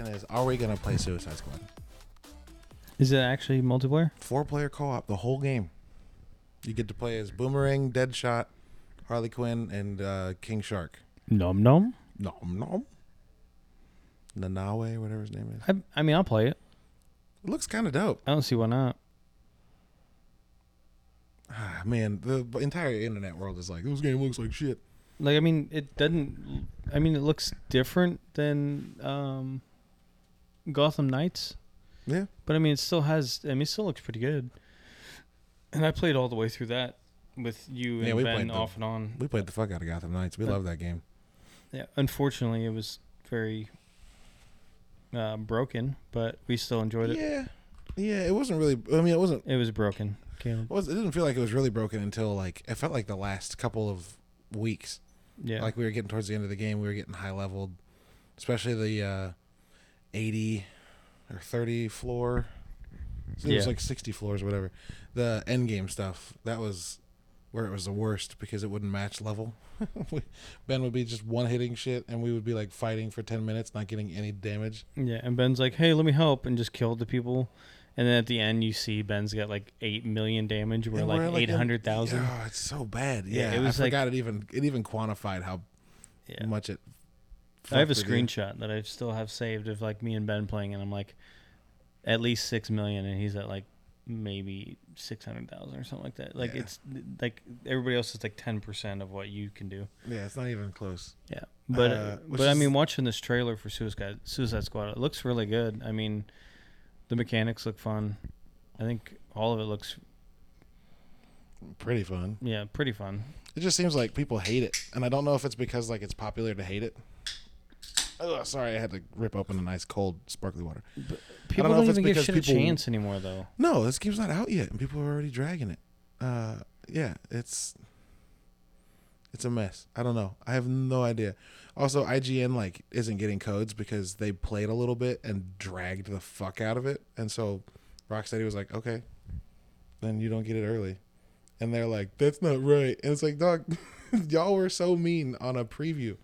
question is: Are we gonna play Suicide Squad? Is it actually multiplayer? Four player co op the whole game. You get to play as Boomerang, Deadshot, Harley Quinn, and uh, King Shark. Nom nom. Nom nom. Nanaue, whatever his name is. I, I mean, I'll play it. It looks kind of dope. I don't see why not. Ah, man, the entire internet world is like, this game looks like shit. Like, I mean, it doesn't. I mean, it looks different than um, Gotham Knights, Yeah. but I mean, it still has. I mean, it still looks pretty good. And I played all the way through that with you Yeah, and we Ben played the- off and on. We played the fuck out of Gotham Knights. We But- love that game. Yeah, unfortunately, it was very uh, broken, but we still enjoyed it. Yeah. Yeah, it wasn't really, I mean, it wasn't, It was broken. Caleb. it, was, it didn't feel like it was really broken until like, it felt like the last couple of weeks. Yeah. Like we were getting towards the end of the game, we were getting high leveled, especially the uh, 80 or 30 floor. So it was like 60 floors or whatever. The end game stuff, that was where it was the worst because it wouldn't match level. Ben would be just one hitting shit, and we would be like fighting for 10 minutes, not getting any damage. Yeah, and Ben's like, "Hey, let me help," and just killed the people. And then at the end, you see Ben's got like eight million damage. We're like we're, eight hundred thousand. Oh, it's so bad. Yeah, Yeah, it was I like- forgot it even it even quantified how Yeah, much it. I have a screenshot that I still have saved of like me and Ben playing, and I'm like, at least six million, and he's at like maybe six hundred thousand or something like that. Like Yeah. it's like everybody else is like ten percent of what you can do. Yeah, it's not even close. Yeah, but Uh, which but I is- mean, watching this trailer for Suicide Suicide Squad, it looks really good. I mean, the mechanics look fun. I think all of it looks Pretty fun. yeah pretty fun. It just seems like people hate it, and I don't know if it's because like it's popular to hate it. Oh, sorry, I had to rip open a nice cold sparkly water. People know don't, if it's even give because shit a chance anymore, though. No, this game's not out yet, and people are already dragging it. Uh, yeah, it's it's a mess. I don't know. I have no idea. Also, IGN like isn't getting codes because they played a little bit and dragged the fuck out of it, and so Rocksteady was like, "Okay, then you don't get it early," and they're like, "That's not right," and it's like, "Dog, y'all were so mean on a preview."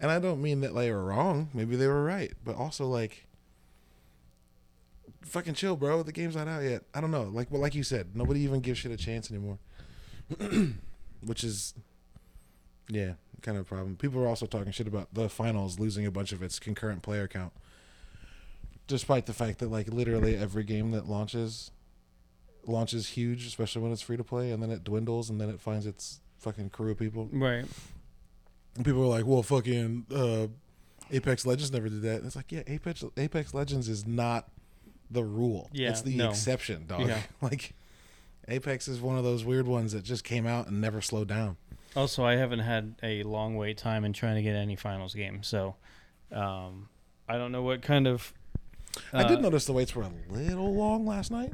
And I don't mean that they were wrong. Maybe they were right, but also like fucking chill, bro. The game's not out yet. I don't know. Like well, like you said, nobody even gives shit a chance anymore. Which is yeah, kind of a problem. People are also talking shit about the finals losing a bunch of its concurrent player count. Despite the fact that like literally every game that launches launches huge, especially when it's free to play, and then it dwindles and then it finds its fucking crew of people. Right. And people are like, "Well, fucking uh, Apex Legends never did that." And it's like, yeah, Apex Apex Legends is not the rule. Yeah, it's the no. exception, dog. Yeah. like Apex is one of those weird ones that just came out and never slowed down. Also, I haven't had a long wait time in trying to get any finals game, so um, I don't know what kind of. I did uh, notice the waits were a little long last night,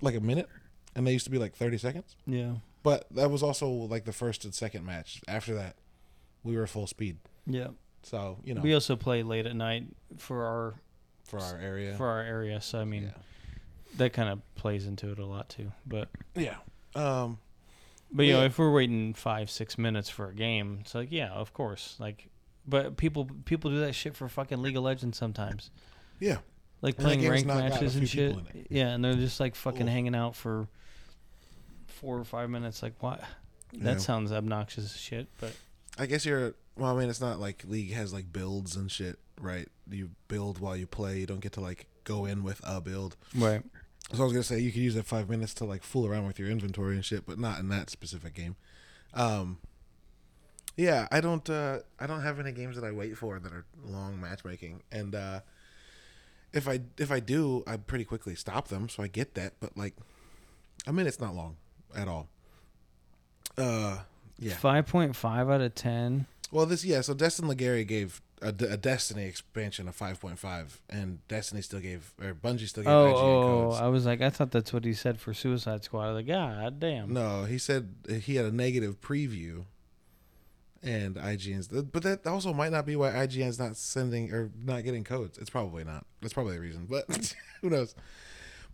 like a minute, and they used to be like thirty seconds. Yeah. But that was also like the first and second match. After that, we were full speed. Yeah. So you know, We also play late at night for our for our area, for our area, so I mean that kind of plays into it a lot too. But yeah, yeah. Um, but you know, if we're waiting five six minutes for a game, it's like yeah, of course. Like, but people people do that shit for fucking League of Legends sometimes. yeah. like And playing ranked not got a matches and shit. Yeah, and they're just like fucking Oof. hanging out for four or five minutes. Like, what? That Yeah. sounds obnoxious as shit. But I guess you're. Well, I mean, it's not like League has like builds and shit, right? You build while you play. You don't get to like go in with a build. right, So I was gonna say you could use that five minutes to like fool around with your inventory and shit, but not in that specific game. Um, yeah, I don't. Uh, I don't have any games that I wait for that are long matchmaking, and uh, if I if I do, I pretty quickly stop them. So I get that, but like, I mean, it's not long at all. Uh, yeah. five point five out of ten. Well, this yeah. So Destin Legarie gave a, a Destiny expansion of five point five, and Destiny still gave or Bungie still gave Oh, IGN oh, codes. I was like, I thought that's what he said for Suicide Squad. I was like, God damn. No, he said he had a negative preview, and IGN's. But that also might not be why IGN's not sending or not getting codes. It's probably not. That's probably the reason. But who knows?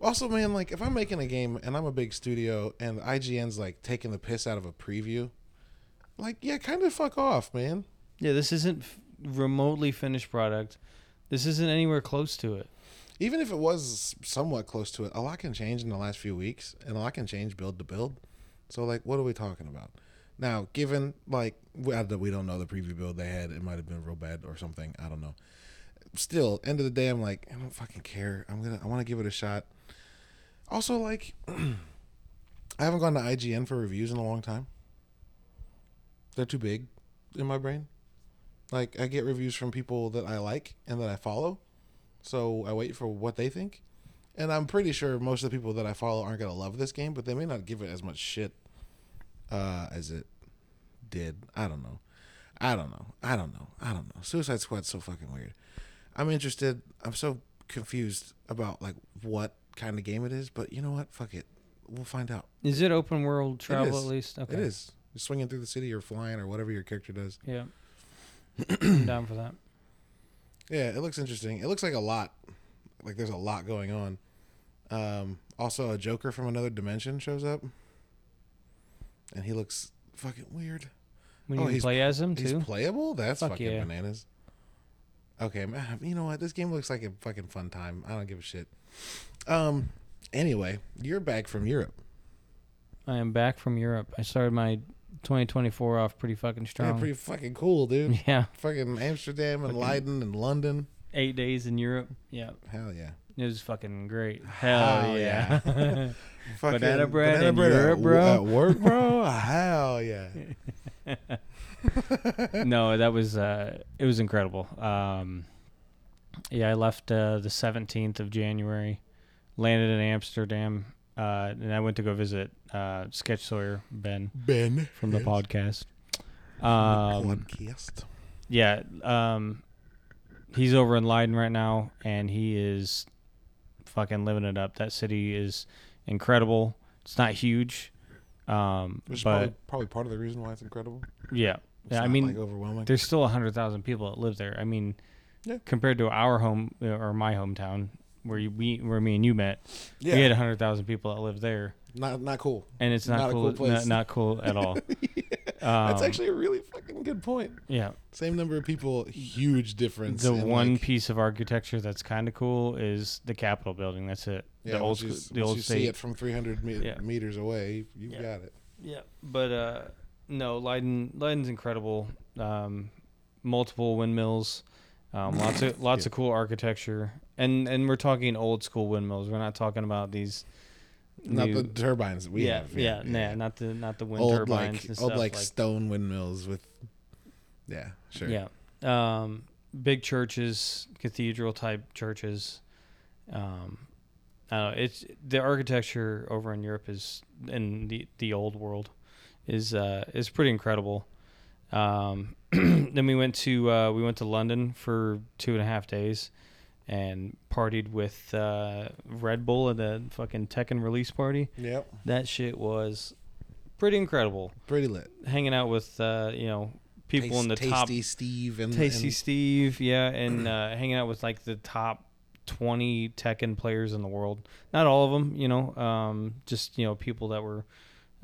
Also, man, like if I'm making a game and I'm a big studio and IGN's like taking the piss out of a preview, like yeah, kind of fuck off, man. Yeah, this isn't f- remotely finished product. This isn't anywhere close to it. Even if it was somewhat close to it, a lot can change in the last few weeks, and a lot can change build to build. So, like, what are we talking about? Now, given like we I don't- we don't know the preview build they had, it might have been real bad or something. I don't know. Still, end of the day, I'm like, I don't fucking care. I'm gonna, I want to give it a shot. Also, like, I haven't gone to IGN for reviews in a long time. They're too big in my brain. Like, I get reviews from people that I like and that I follow, so I wait for what they think. And I'm pretty sure most of the people that I follow aren't gonna love this game, but they may not give it as much shit uh, as it did. I don't know. I don't know. I don't know. I don't know. Suicide Squad's so fucking weird. I'm interested. I'm so confused about like what kind of game it is, but you know what? Fuck it. We'll find out. Is it open world travel at least? Okay. It is. You're swinging through the city or flying or whatever your character does. Yeah. I'm down for that. Yeah, it looks interesting. It looks like a lot. Like there's a lot going on. Um, also, a Joker from another dimension shows up, and he looks fucking weird. When Oh, you he's- play as him He's too. playable. That's Fuck fucking yeah. bananas. Okay, man. You know what? This game looks like a fucking fun time. I don't give a shit. Um. Anyway, you're back from Europe. I am back from Europe. I started my 2024 off pretty fucking Yeah, strong. pretty fucking cool, dude. yeah. fucking Amsterdam and Fucking- Leiden and London. Eight days in Europe. Yeah. Hell yeah. It was fucking great. Hell, Hell yeah. Fucking Banana bread in at Europe, wo- bro? At work, bro. Hell yeah. no, that was uh, it was incredible. Um, yeah, I left uh, the 17th of January, landed in Amsterdam, uh, and I went to go visit uh, Sketch Sawyer Ben Ben from the yes. podcast. Um, podcast. yeah, um, he's over in Leiden right now, and he is fucking living it up. That city is incredible. It's not huge, um, Which is but probably, probably part of the reason why it's incredible. yeah, It's Yeah, I mean, like overwhelming. there's still a hundred thousand people that live there. I mean, Yeah. compared to our home uh, or my hometown where you, we where me and you met, Yeah, we had a hundred thousand people that live there, not not cool. and it's not, Not a cool, cool place. Not, not cool at all. That's Um, actually a really fucking good point. yeah. Same number of people, huge difference. The one like, piece of architecture that's kind of cool is the Capitol building. That's it. yeah, the old you, school, the old you state. see it from 300 me- Yeah. meters away, you've Yeah. got it. Yeah, but uh, no, Leiden Leiden's incredible. Um, multiple windmills, um, lots of lots Yeah. of cool architecture, and and we're talking old school windmills. We're not talking about these. Not new- the turbines that we yeah, have. yeah, yeah, nah, not the not the wind old turbines like and old stuff. like, stone windmills with. Yeah, sure. Yeah, um, big churches, cathedral type churches. Um, I don't know. It's the architecture over in Europe is in the the old world is uh, is pretty incredible. Um, then we went to uh, we went to London for two and a half days, and partied with uh, Red Bull at the fucking Tekken release party. Yep. That shit was pretty incredible. Pretty lit. Hanging out with uh, you know people in the Taste- top Tasty Steve and Tasty and- Steve, yeah, and uh, hanging out with like the top twenty Tekken players in the world. Not all of them, you know, um, just you know people that were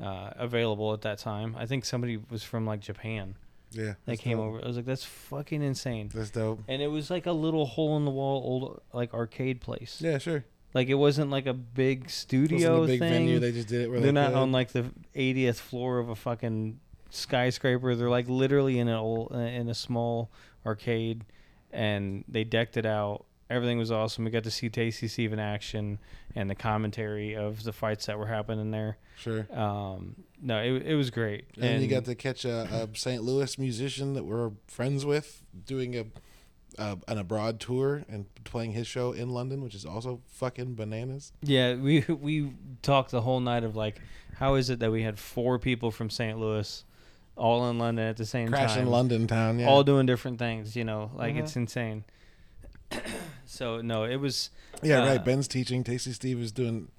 uh, available at that time. I think somebody was from like Japan yeah, that came dope. over. I was like, that's fucking insane. That's dope. And it was like a little hole in the wall old like arcade place. Yeah, sure. Like it wasn't like a big It wasn't studio a big thing. venue. They just did it where They're they not could. on like the 80th floor of a fucking skyscraper. They're like literally in an old in a small arcade, and they decked it out. Everything was awesome. We got to see Tasty Steve in action and the commentary of the fights that were happening there. Sure. Um, no, it it was great. And, you got to catch a, a St. Louis musician that we're friends with doing a, a an abroad tour and playing his show in London, which is also fucking bananas. yeah. We we talked the whole night of like, how is it that we had four people from St. Louis, all in London at the same time? Crashing time, London town, yeah. all doing different things. You know, like Mhm. it's insane. so no, it was yeah, uh, right. Ben's teaching. Tasty Steve is doing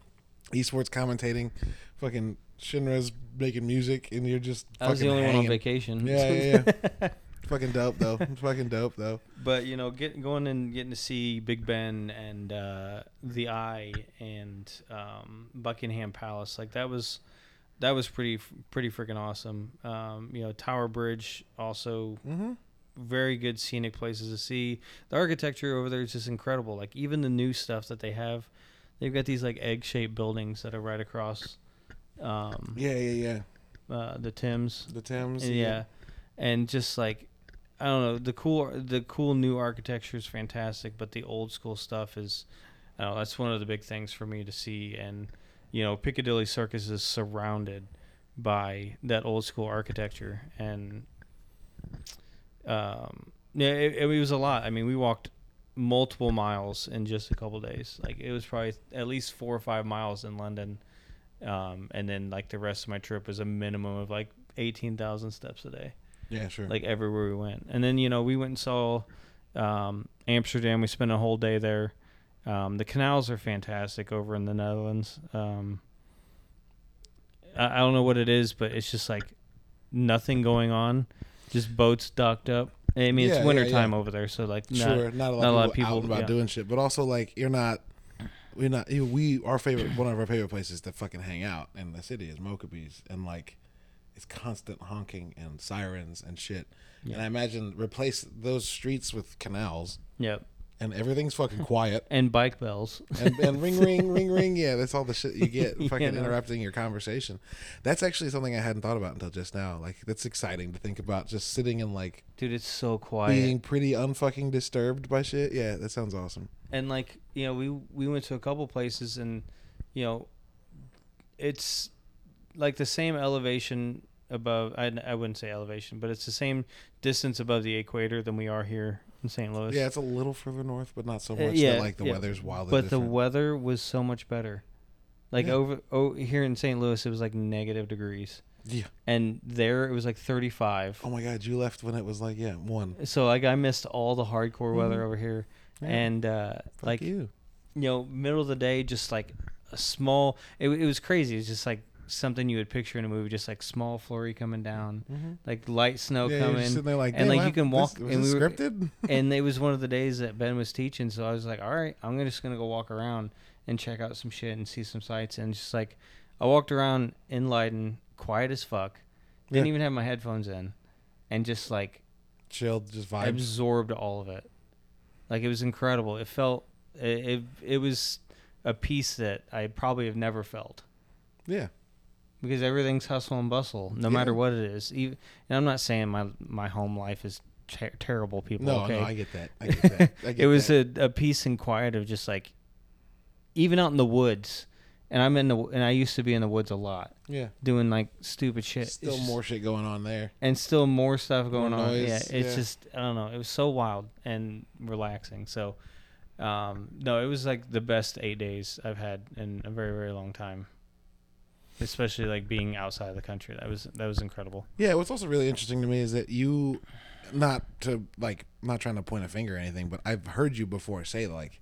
esports commentating. Fucking Shinra's making music, and you're just I was the only one on vacation. Yeah, yeah, yeah. fucking dope though. fucking dope though. but you know, get going and getting to see Big Ben and uh, the Eye and um, Buckingham Palace, like that was that was pretty pretty freaking awesome. Um, you know, Tower Bridge also Mm-hmm. Very good scenic places to see. The architecture over there is just incredible. Like even the new stuff that they have, they've got these like egg shaped buildings that are right across um, Yeah, yeah, yeah. uh, the Thames. The Thames. And yeah, and just like I don't know, the cool the cool new architecture is fantastic, but the old school stuff is, I don't know, that's one of the big things for me to see. And you know, Piccadilly Circus is surrounded by that old school architecture, and um, yeah, it, it was a lot. I mean, we walked multiple miles in just a couple days. Like it was probably at least four or five miles in London. Um, and then like the rest of my trip was a minimum of like 18,000 steps a day Yeah, sure. like everywhere we went. And then you know we went and saw um, Amsterdam. We spent a whole day there. Um, the canals are fantastic over in the Netherlands. Um, I, I don't know what it is, but it's just like nothing going on, just boats docked up. I mean, it's yeah, wintertime yeah. over there, so like not, sure, not a lot, not a lot of people, out about yeah. doing shit, but also like you're not. We're not. you know, We our favorite one of our favorite places to fucking hang out in the city is MoKaBe's, and like it's constant honking and sirens and shit. And I imagine replace those streets with canals, Yep. And everything's fucking quiet. And bike bells. and, and ring ring ring ring yeah that's all the shit you get You fucking know? interrupting your conversation that's actually something i hadn't thought about until just now like that's exciting to think about just sitting and like Dude, it's so quiet. being pretty unfucking disturbed by shit yeah that sounds awesome and like you know we we went to a couple places and you know it's like the same elevation above I, I wouldn't say elevation but it's the same distance above the equator than we are here in st louis yeah it's a little further north but not so Uh, much yeah, that like the yeah. weather's wild. but the weather was so much better like Yeah. over oh here in st louis it was like negative degrees yeah and there it was like 35 oh my god you left when it was like yeah one so like i missed all the hardcore weather Mhm. over here Yeah. and uh like you you know, middle of the day, just like a small. It, it was crazy. It's just like something you would picture in a movie, just like small flurry coming down, mm-hmm. like light snow yeah, coming. there like and, like, you can walk- this, was and we were- scripted and it was one of the days that Ben was teaching, so I was like, all right, I'm just gonna go walk around and check out some shit and see some sights. And just like, I walked around in Leiden, quiet as fuck, didn't Yeah. even have my headphones in, and just like chilled just vibes absorbed all of it. Like it was incredible. It felt it it, it was a piece that I probably have never felt yeah because everything's hustle and bustle, no Yeah. matter what it is. Even, and I'm not saying my my home life is ter- terrible. People, no okay. no i get that i get that I get it was that. a, a peace and quiet of just like even out in the woods. And I'm in the and I used to be in the woods a lot, yeah doing like stupid shit. Still just- more shit going on there and still more stuff going More on. noise, Yeah, it's yeah. just I don't know. It was so wild and relaxing. So, um, no, it was like the best eight days I've had in a very very long time. Especially like being outside of the country, that was that was incredible. Yeah, what's also really interesting to me is that you, not to like, not trying to point a finger or anything, but I've heard you before say like,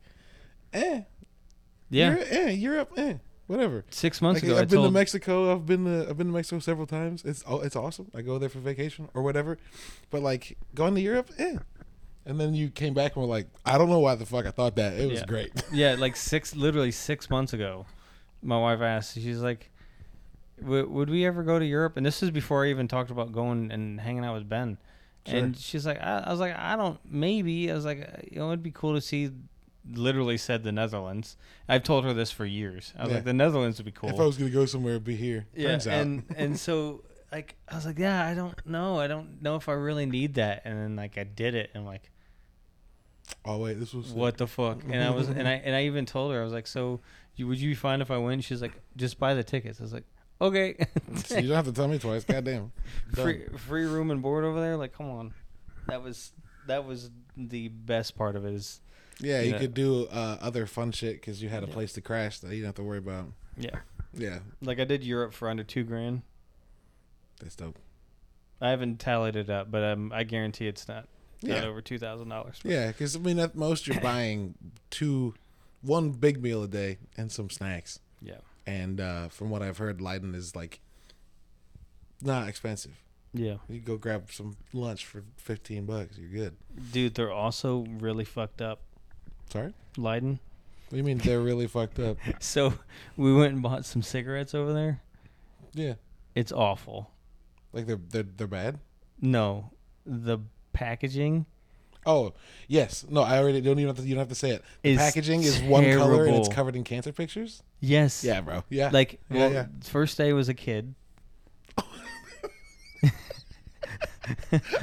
eh, Yeah, Europe, eh, Europe, eh, whatever. six months Like, ago, I I've been told to Mexico. I've been to I've been to Mexico several times. It's oh, it's awesome. I go there for vacation or whatever. But like going to Europe, eh. And then you came back and were like, I don't know why the fuck I thought that. It was Yeah. great. yeah, like six, literally six months ago, my wife asked. She's like, "W- "Would we ever go to Europe?" And this is before I even talked about going and hanging out with Ben. Sure. And she's like, I, I was like, I don't, maybe. I was like, uh, you know, it'd be cool to see. Literally said the Netherlands. I've told her this for years. I was Yeah. like, the Netherlands would be cool. If I was gonna go somewhere, it'd be here. yeah, Turns out. and and so like I was like, yeah, I don't know. I don't know if I really need that. And then like I did it, and I'm like, oh wait, this was what the fuck? And I was, and I and I even told her, I was like, so you, would you be fine if I went? She's like, just buy the tickets. I was like, okay. You don't have to tell me twice. Goddamn. Done. free free room and board over there. Like, come on. That was that was the best part of it. Is Yeah, you Yeah. could do uh, other fun shit because you had a Yeah. place to crash that you didn't have to worry about. yeah, Yeah, like I did Europe for under two grand. that's dope. I haven't tallied it up, but um, I guarantee it's not not over two thousand dollars. yeah, because I mean, at most you're buying two, one big meal a day and some snacks. Yeah. And uh, from what I've heard, Leiden is like not expensive. Yeah, You go grab some lunch for fifteen bucks. You're good. dude, they're also really fucked up. Sorry, Leiden. what do you mean they're really fucked up? So we went and bought some cigarettes over there. Yeah, It's awful. like they're they're they're bad. No, the packaging Oh yes, no, I already don't even have to. You don't have to say it. The packaging is one color and it's terrible. covered in cancer pictures. yes Yeah, bro. Yeah, like Yeah, well, yeah. first day was a kid I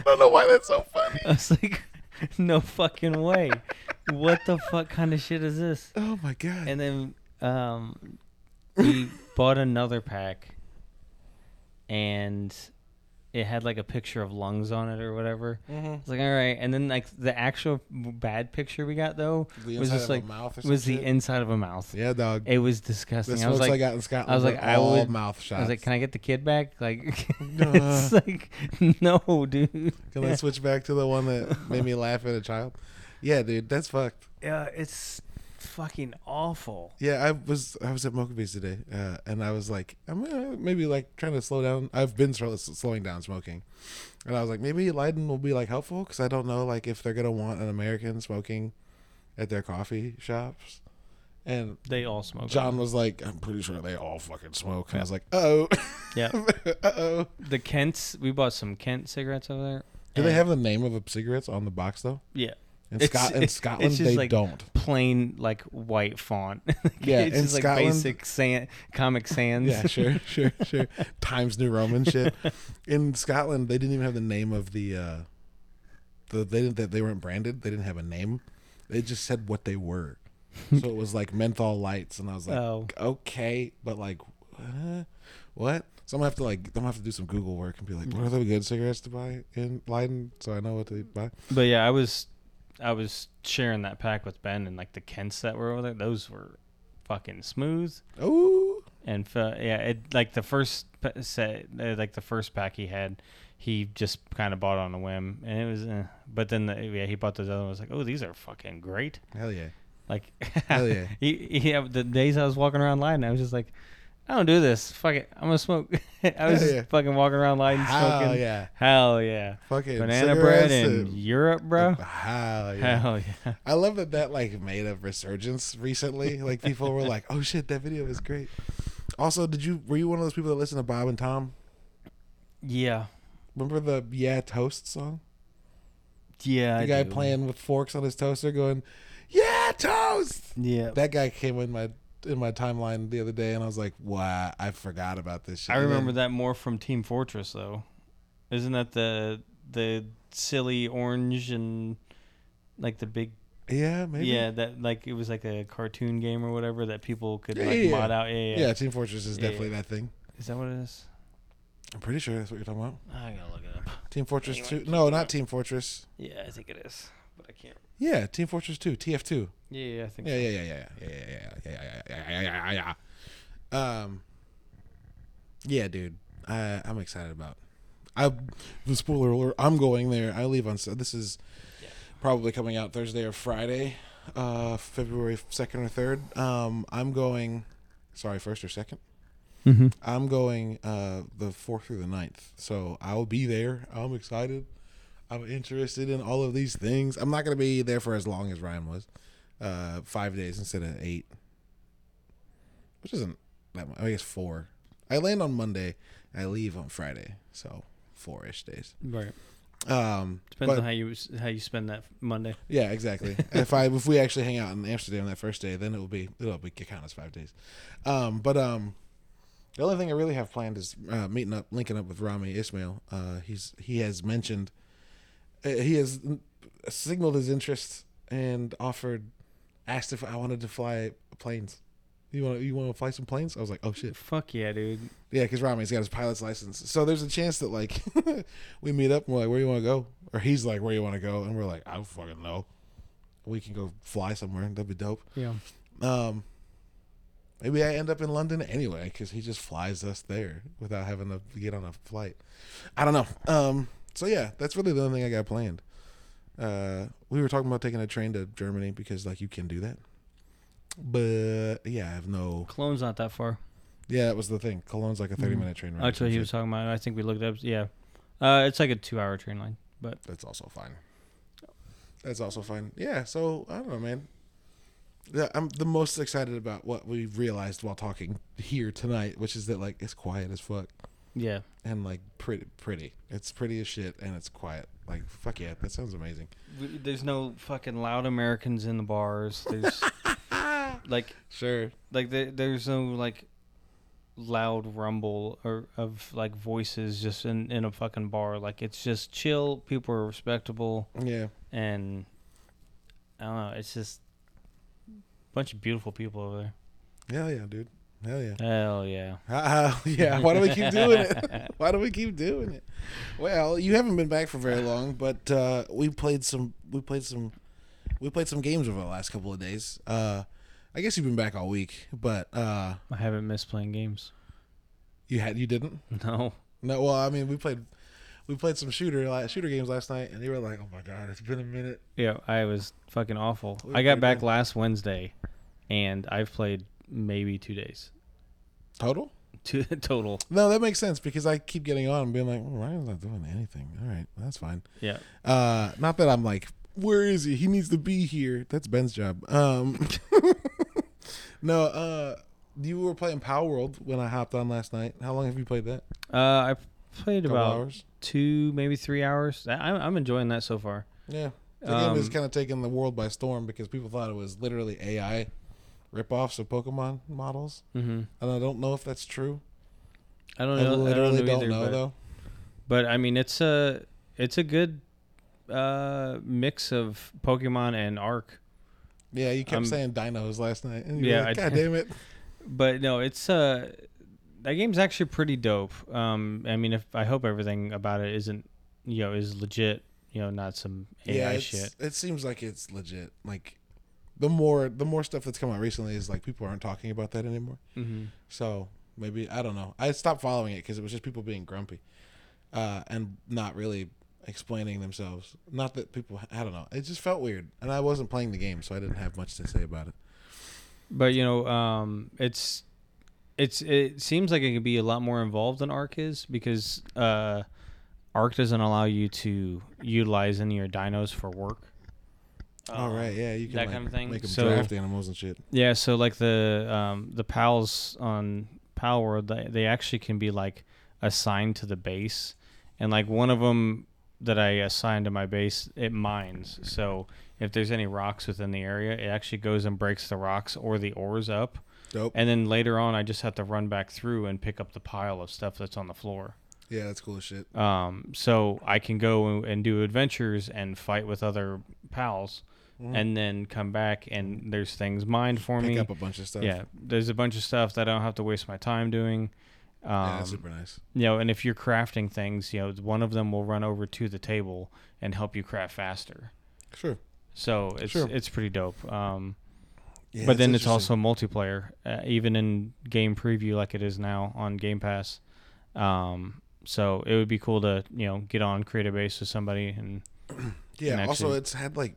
don't know why that's so funny. i was like no fucking way what the fuck kind of shit is this Oh my god. and then um we bought another pack and it had like a picture of lungs on it or whatever Mhm. it's like all right and then like the actual bad picture we got though The was just of a like mouth or some was the shit? inside of a mouth Yeah, dog. it was disgusting The i was smokes I, like got in Scotland. I was like, I all would- mouth shots. I was like, "Can I get the kid back?" Like, it's like, no, dude. Can I switch back to the one that made me laugh at a child? Yeah, dude, that's fucked. Yeah, it's fucking awful. Yeah, I was I was at MoKaBe's today, uh, and I was like, I'm uh, maybe like trying to slow down. I've been slow, slowing down smoking, and I was like, maybe Leiden will be like helpful because I don't know like if they're gonna want an American smoking at their coffee shops. And They all smoke. John was like, I'm pretty sure they all fucking smoke. And I was like, oh, Yeah, uh oh. the Kents. We bought some Kent cigarettes over there. Do they have the name of the cigarettes on the box though? Yeah, In, Scot- in Scotland, they like- don't. Plain like white font. Yeah, it's in just like Scotland- basic sand, Comic Sans. Yeah, sure, sure, sure. Times New Roman shit. In Scotland, they didn't even have the name of the. uh the they didn't that they weren't branded. They didn't have a name. They just said what they were. so it was like menthol lights, and I was like, Oh, okay, but like, uh, what? So I'm gonna have to like, I'm gonna have to do some Google work and be like, what are the good cigarettes to buy in Leiden, so I know what to buy. but yeah, I was, I was sharing that pack with Ben, and like the Kents that were over there, those were fucking smooth. Oh, and fe- yeah, it like the first set, uh, like the first pack he had, he just kind of bought on a whim, and it was. Uh, but then the, yeah, he bought those other ones. Like, oh, these are fucking great. hell yeah, Like, hell yeah. he, he the days I was walking around Leiden, I was just like, I don't do this. Fuck it, I'm gonna smoke. I was Hell just yeah. fucking walking around Leiden Hell smoking. yeah, Hell yeah, fucking banana bread cigarettes in Europe, bro. Hell yeah. Hell yeah. I love that that like made a resurgence recently. Like people were like, "Oh shit, that video was great." Also, did you were you one of those people that listened to Bob and Tom? Yeah, Remember the "Yeah Toast" song? yeah. The I guy do. playing with forks on his toaster, going, "Yeah Toast." Yeah, That guy came in my in my timeline the other day, and I was like, "Wow, I forgot about this shit." I And then- remember that more from Team Fortress though. Isn't that the the silly orange and like the big Yeah, maybe. yeah that like it was like a cartoon game or whatever that people could Yeah, like yeah, mod yeah. out. Yeah, yeah. Yeah, Team Fortress is Yeah, definitely yeah. that thing. Is that what it is? I'm pretty sure that's what you're talking about. I gotta look it up. Team Fortress You wanna Two. No, not? Team Fortress. Yeah, I think it is, but I can't. Yeah, Team Fortress Two. TF Two. Yeah, yeah, I think. Yeah, so. yeah, yeah, yeah, yeah, yeah, yeah, yeah, yeah, yeah, yeah, yeah, yeah, yeah. Um, yeah, dude, I I'm excited about. I the spoiler alert. I'm going there. I leave on. Su- This is Yeah. probably coming out Thursday or Friday, uh, February second or third. Um, I'm going. Sorry, first or second. Mm-hmm. I'm going uh the fourth through the 9th. So I'll be there. I'm excited. I'm interested in all of these things. I'm not gonna be there for as long as Ryan was. Uh five days instead of eight. Which isn't that much. I guess four. I land on Monday. I leave on Friday. So four ish days. Right. Um Depends but- on how you how you spend that Monday. yeah, exactly. if I if we actually hang out in Amsterdam that first day, then it will be it'll be count as five days. Um, but um, the only thing I really have planned is uh, meeting up, linking up with Rami Ismail. Uh, he's he has mentioned he has signaled his interest and offered, asked if I wanted to fly planes. You want you want to fly some planes? I was like, oh shit. Fuck yeah, dude. Yeah, because Rami's got his pilot's license. So there's a chance that like we meet up and we're like, where you want to go? Or he's like, where you want to go? And we're like, I don't fucking know. We can go fly somewhere. That'd be dope. Yeah. Um, maybe I end up in London anyway because he just flies us there without having to get on a flight. I don't know. Um, so yeah, that's really the only thing I got planned. Uh, we were talking about taking a train to Germany because like you can do that. But yeah, I have no. Cologne's not that far. Yeah, that was the thing. Cologne's like a 30 Mhm. minute train ride. That's what he was talking about. I think we looked up. Yeah. Uh, it's like a two-hour train line. But That's also fine. That's also fine. Yeah, so I don't know, man. Yeah, I'm the most excited about what we realized while talking here tonight, which is that like it's quiet as fuck. Yeah. and like pretty pretty. It's pretty as shit and it's quiet. Like fuck yeah, that sounds amazing. There's no fucking loud Americans in the bars. There's like Sure. like there, there's no like loud rumble or of like voices just in in a fucking bar. Like it's just chill. People are respectable Yeah. and I don't know. It's just a bunch of beautiful people over there. Yeah, yeah, dude. Hell yeah. Hell yeah. Hell yeah. Why do we keep doing it? Why do we keep doing it? Well, you haven't been back for very long, but uh, we played some. We played some. We played some games over the last couple of days. Uh, I guess you've been back all week, but uh, I haven't missed playing games. you had you didn't. No. No, well, I mean, we played. We played some shooter la- shooter games last night, and you were like, "Oh my god, it's been a minute." Yeah, I was fucking awful. We I got back that. last Wednesday, and I've played maybe two days. Total? Two total. No, that makes sense because I keep getting on and being like, well, Ryan's not doing anything. All right, that's fine. Yeah. Uh, not that I'm like, where is he? He needs to be here. That's Ben's job. Um, no, uh, you were playing Palworld when I hopped on last night. How long have you played that? Uh, I played about hours. two, maybe three hours. I- I'm I'm enjoying that so far. Yeah, the game has Um, kind of taking the world by storm because people thought it was literally AI ripoffs of Pokemon models, hmm and I don't know if that's true. I don't know. I literally don't know, don't either, know but, though. but I mean, it's a it's a good uh mix of Pokemon and ARK. Yeah, you kept I'm- saying dinos last night. And Yeah, like, God did. damn it. But no, it's uh that game's actually pretty dope. Um, I mean, if I hope everything about it isn't you know is legit. You know, not some AI yeah, shit. It seems like it's legit. Like the more the more stuff that's come out recently is like people aren't talking about that anymore. Mm-hmm. So maybe I don't know. I stopped following it because it was just people being grumpy, uh, and not really explaining themselves. Not that people. I don't know. It just felt weird, and I wasn't playing the game, so I didn't have much to say about it. But you know, um, it's it's it seems like it could be a lot more involved than ARK is because uh, ARK doesn't allow you to utilize any of your dinos for work. All Um, right, yeah, you can that like, kind of thing. make them So- draft animals and shit. Yeah, so like the um, the pals on Palworld, they, they actually can be like assigned to the base, and like one of them that I assigned to my base, it mines. So if there's any rocks within the area, it actually goes and breaks the rocks or the ores up, Dope. and then later on, I just have to run back through and pick up the pile of stuff that's on the floor. Yeah, that's cool as shit. Um, so I can go and do adventures and fight with other pals, Mhm. and then come back and there's things mined for pick me. up a bunch of stuff. Yeah, there's a bunch of stuff that I don't have to waste my time doing. Um, yeah, that's super nice. you know, and if you're crafting things, you know, one of them will run over to the table and help you craft faster. Sure. So it's Sure. it's pretty dope. Um, Yeah, but then it's also multiplayer, uh, even in game preview like it is now on Game Pass. Um, so it would be cool to you know get on create a base with somebody and Yeah. and also, it's had like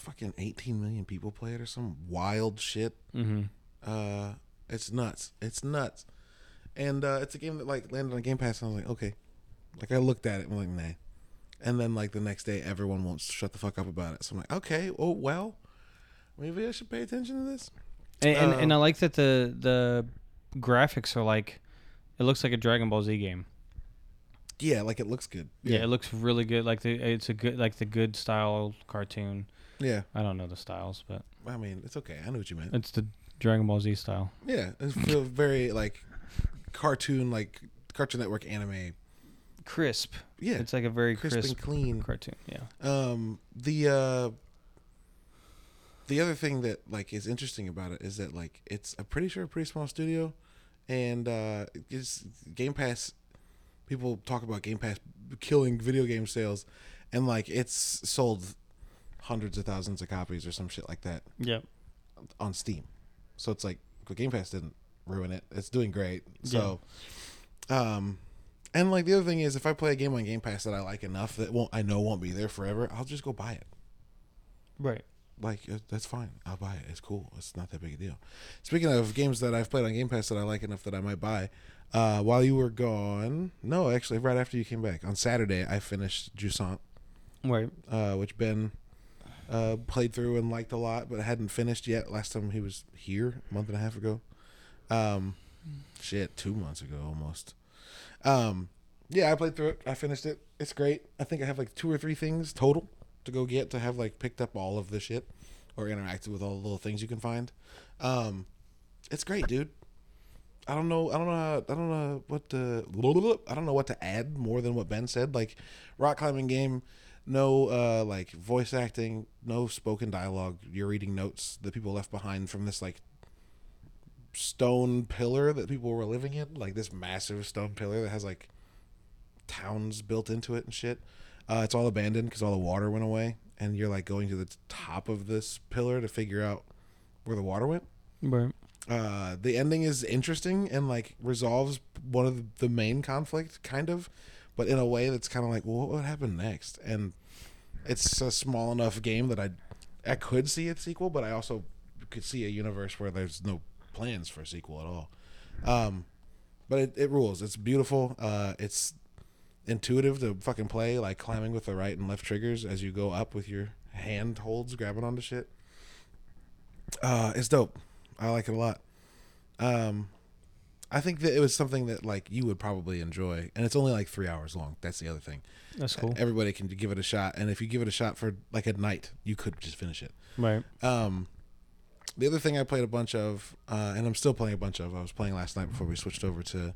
fucking 18 million people play it or some wild shit. mhm. Uh, it's nuts. It's nuts. And uh, it's a game that like landed on Game Pass. And I was like, okay. Like I looked at it and I'm like, nah. And then like the next day, everyone won't shut the fuck up about it. So I'm like, okay, oh well, maybe I should pay attention to this. and, and, Um, and I like that the the graphics are like it looks like a Dragon Ball Z game. Yeah, like it looks good. Yeah, it looks really good. Like the it's a good like the good style cartoon. Yeah. I don't know the styles, but I mean, it's okay. I know what you meant. it's the Dragon Ball Z style. Yeah, it's feels very like cartoon, like Cartoon Network anime. Crisp. Yeah, It's like a very crisp, crisp, and clean. cartoon. Yeah. Um, the uh, the other thing that like is interesting about it is that like it's a pretty sure a pretty small studio, and uh, it's Game Pass. People talk about Game Pass killing video game sales, and like it's sold hundreds of thousands of copies or some shit like that Yep. on Steam. So it's like Game Pass didn't ruin it. It's doing great. So um and like the other thing is if I play a game on Game Pass that I like enough that won't I know won't be there forever, I'll just go buy it. Right. Like uh, that's fine. I'll buy it. It's cool. It's not that big a deal. Speaking of games that I've played on Game Pass that I like enough that I might buy, uh, while you were gone, no, actually, right after you came back on Saturday, I finished Jusant, Right. uh, which Ben uh, played through and liked a lot, but hadn't finished yet. Last time he was here, a month and a half ago. Um, shit, two months ago almost. Um, yeah, I played through it. I finished it. It's great. I think I have like two or three things total to go get to have like picked up all of the shit or interacted with all the little things you can find. Um, it's great, dude. I don't know. I don't know. How, I don't know what to. I don't know what to add more than what Ben said. Like, rock climbing game, no uh like voice acting, no spoken dialogue. You're reading notes that people left behind from this like stone pillar that people were living in, like this massive stone pillar that has like towns built into it and shit. Uh, it's all abandoned because all the water went away, and you're like going to the top of this pillar to figure out where the water went. Right. Uh, the ending is interesting and like resolves one of the main conflict, kind of, but in a way that's kind of like, well, what happened next? And it's a small enough game that I, I could see a sequel, but I also could see a universe where there's no plans for a sequel at all. Um, but it, it rules. It's beautiful. Uh, it's intuitive to fucking play, like climbing with the right and left triggers as you go up with your hand holds, grabbing onto shit. Uh, it's dope. I like it a lot. Um, I think that it was something that like you would probably enjoy, and it's only like three hours long. That's the other thing. That's cool. Everybody can give it a shot, and if you give it a shot for like a night, you could just finish it. Right. Um, the other thing I played a bunch of, uh, and I'm still playing a bunch of. I was playing last night before we switched over to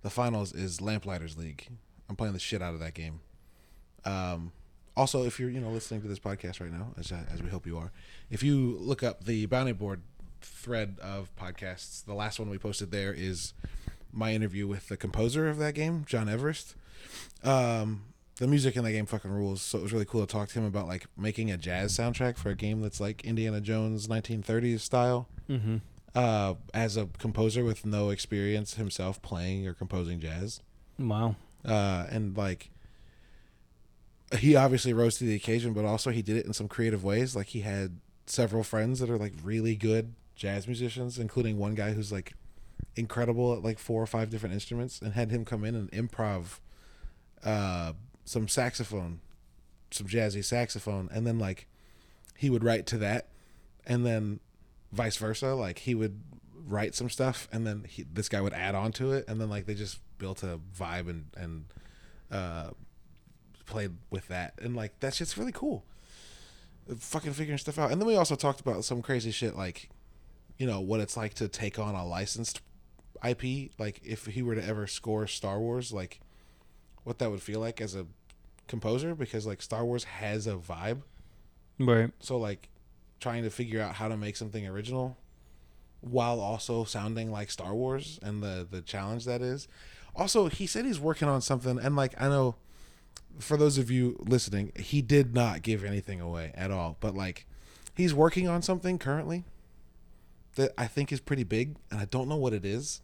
the finals. Is Lamplighters League. I'm playing the shit out of that game. Um, also, if you're you know listening to this podcast right now, as as we hope you are, if you look up the bounty board thread of podcasts, the last one we posted there is my interview with the composer of that game, Jon Everist. Um, the music in that game fucking rules. So it was really cool to talk to him about like making a jazz soundtrack for a game that's like Indiana Jones 1930s style. Mm-hmm. Uh, as a composer with no experience himself playing or composing jazz, Wow. uh, and like he obviously rose to the occasion, but also he did it in some creative ways. Like he had several friends that are like really good jazz musicians, including one guy who's like incredible at like four or five different instruments, and had him come in and improv uh, some saxophone, some jazzy saxophone, and then like he would write to that, and then vice versa. Like he would write some stuff, and then he, this guy would add on to it, and then like they just built a vibe and and uh, played with that, and like that shit's really cool. Fucking figuring stuff out, and then we also talked about some crazy shit like, you know, what it's like to take on a licensed IP. Like if he were to ever score Star Wars, like what that would feel like as a composer, because like Star Wars has a vibe. Right. So like trying to figure out how to make something original while also sounding like Star Wars and the the challenge that is. Also, he said he's working on something and like I know for those of you listening, he did not give anything away at all, but like he's working on something currently that I think is pretty big and I don't know what it is.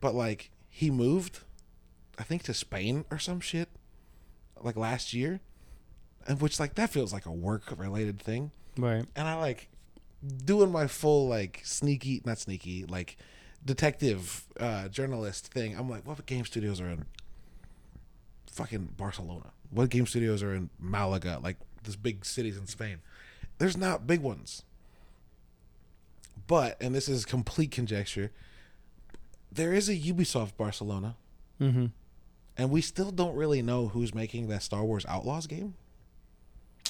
But like he moved I think to Spain or some shit like last year and which like that feels like a work related thing Right. and I like doing my full like sneaky, not sneaky, like detective uh journalist thing. I'm like, what game studios are in fucking Barcelona? What game studios are in Malaga? Like this big cities in Spain. There's not big ones. But and this is complete conjecture. There is a Ubisoft Barcelona, Mm-hmm. and we still don't really know who's making that Star Wars Outlaws game.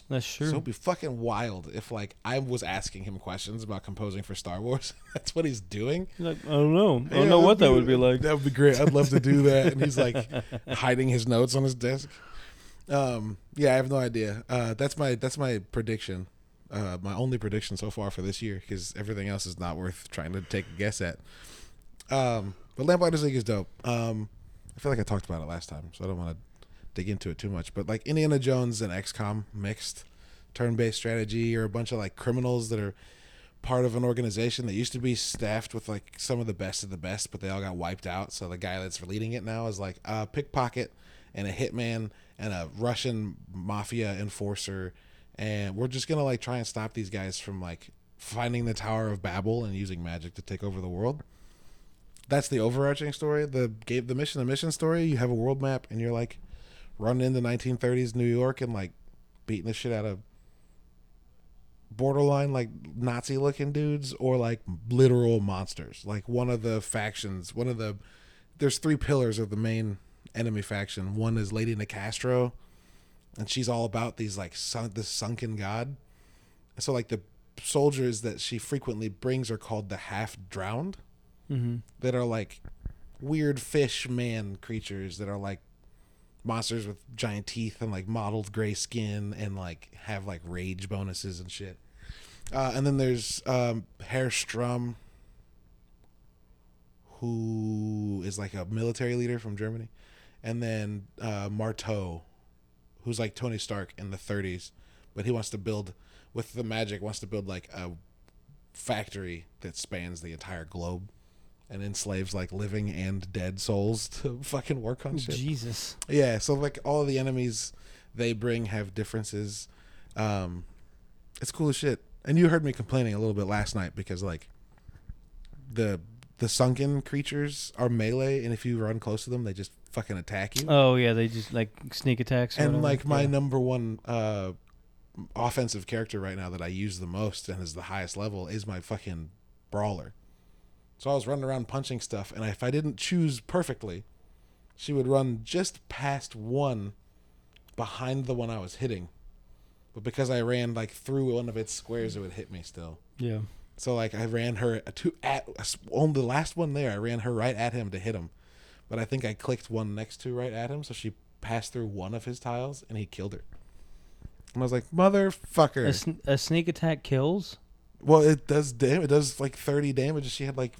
That's true. So it'd be fucking wild if like I was asking him questions about composing for Star Wars. That's what he's doing. Like, I don't know. I don't Yeah, know what that that'd would be like. That would be great. I'd love to do that. And he's like hiding his notes on his desk. Um, yeah, I have no idea. Uh, that's my that's my prediction. Uh, my only prediction so far for this year because everything else is not worth trying to take a guess at. Um, but Lamplighters League is dope. Um, I feel like I talked about it last time, so I don't want to dig into it too much. But like Indiana Jones and XCOM mixed turn-based strategy, or a bunch of like criminals that are part of an organization that used to be staffed with like some of the best of the best, but they all got wiped out. So the guy that's leading it now is like a pickpocket and a hitman and a Russian mafia enforcer, and we're just gonna like try and stop these guys from like finding the Tower of Babel and using magic to take over the world. That's the overarching story. The game, the mission, the mission story. You have a world map, and you're like running into 1930s New York and like beating the shit out of borderline like Nazi looking dudes or like literal monsters. Like one of the factions, one of the there's three pillars of the main enemy faction. One is Lady Nicastro, and she's all about these like sun, this sunken god. So like the soldiers that she frequently brings are called the half drowned, Mm-hmm. that are like weird fish man creatures that are like monsters with giant teeth and like mottled gray skin and like have like rage bonuses and shit. Uh, and then there's um, Herr Strum, who is like a military leader from Germany, and then uh, Marteau, who's like Tony Stark in the 30s, but he wants to build with the magic wants to build like a factory that spans the entire globe and enslaves like living and dead souls to fucking work on shit. Jesus. Yeah, so like all the enemies they bring have differences. Um, it's cool as shit. And you heard me complaining a little bit last night because like the the sunken creatures are melee, and if you run close to them, they just fucking attack you. Oh yeah, they just like sneak attacks. and whatever. like my Yeah. number one uh, offensive character right now that I use the most and is the highest level is my fucking brawler. So I was running around punching stuff, and if I didn't choose perfectly, she would run just past one behind the one I was hitting. But because I ran like through one of its squares, it would hit me still. yeah. So like I ran her to at on the last one there. I ran her right at him to hit him, but I think I clicked one next to right at him, so she passed through one of his tiles and he killed her. And I was like, motherfucker. A, sn- a sneak attack kills. well, it does dam. It does like thirty damage. She had like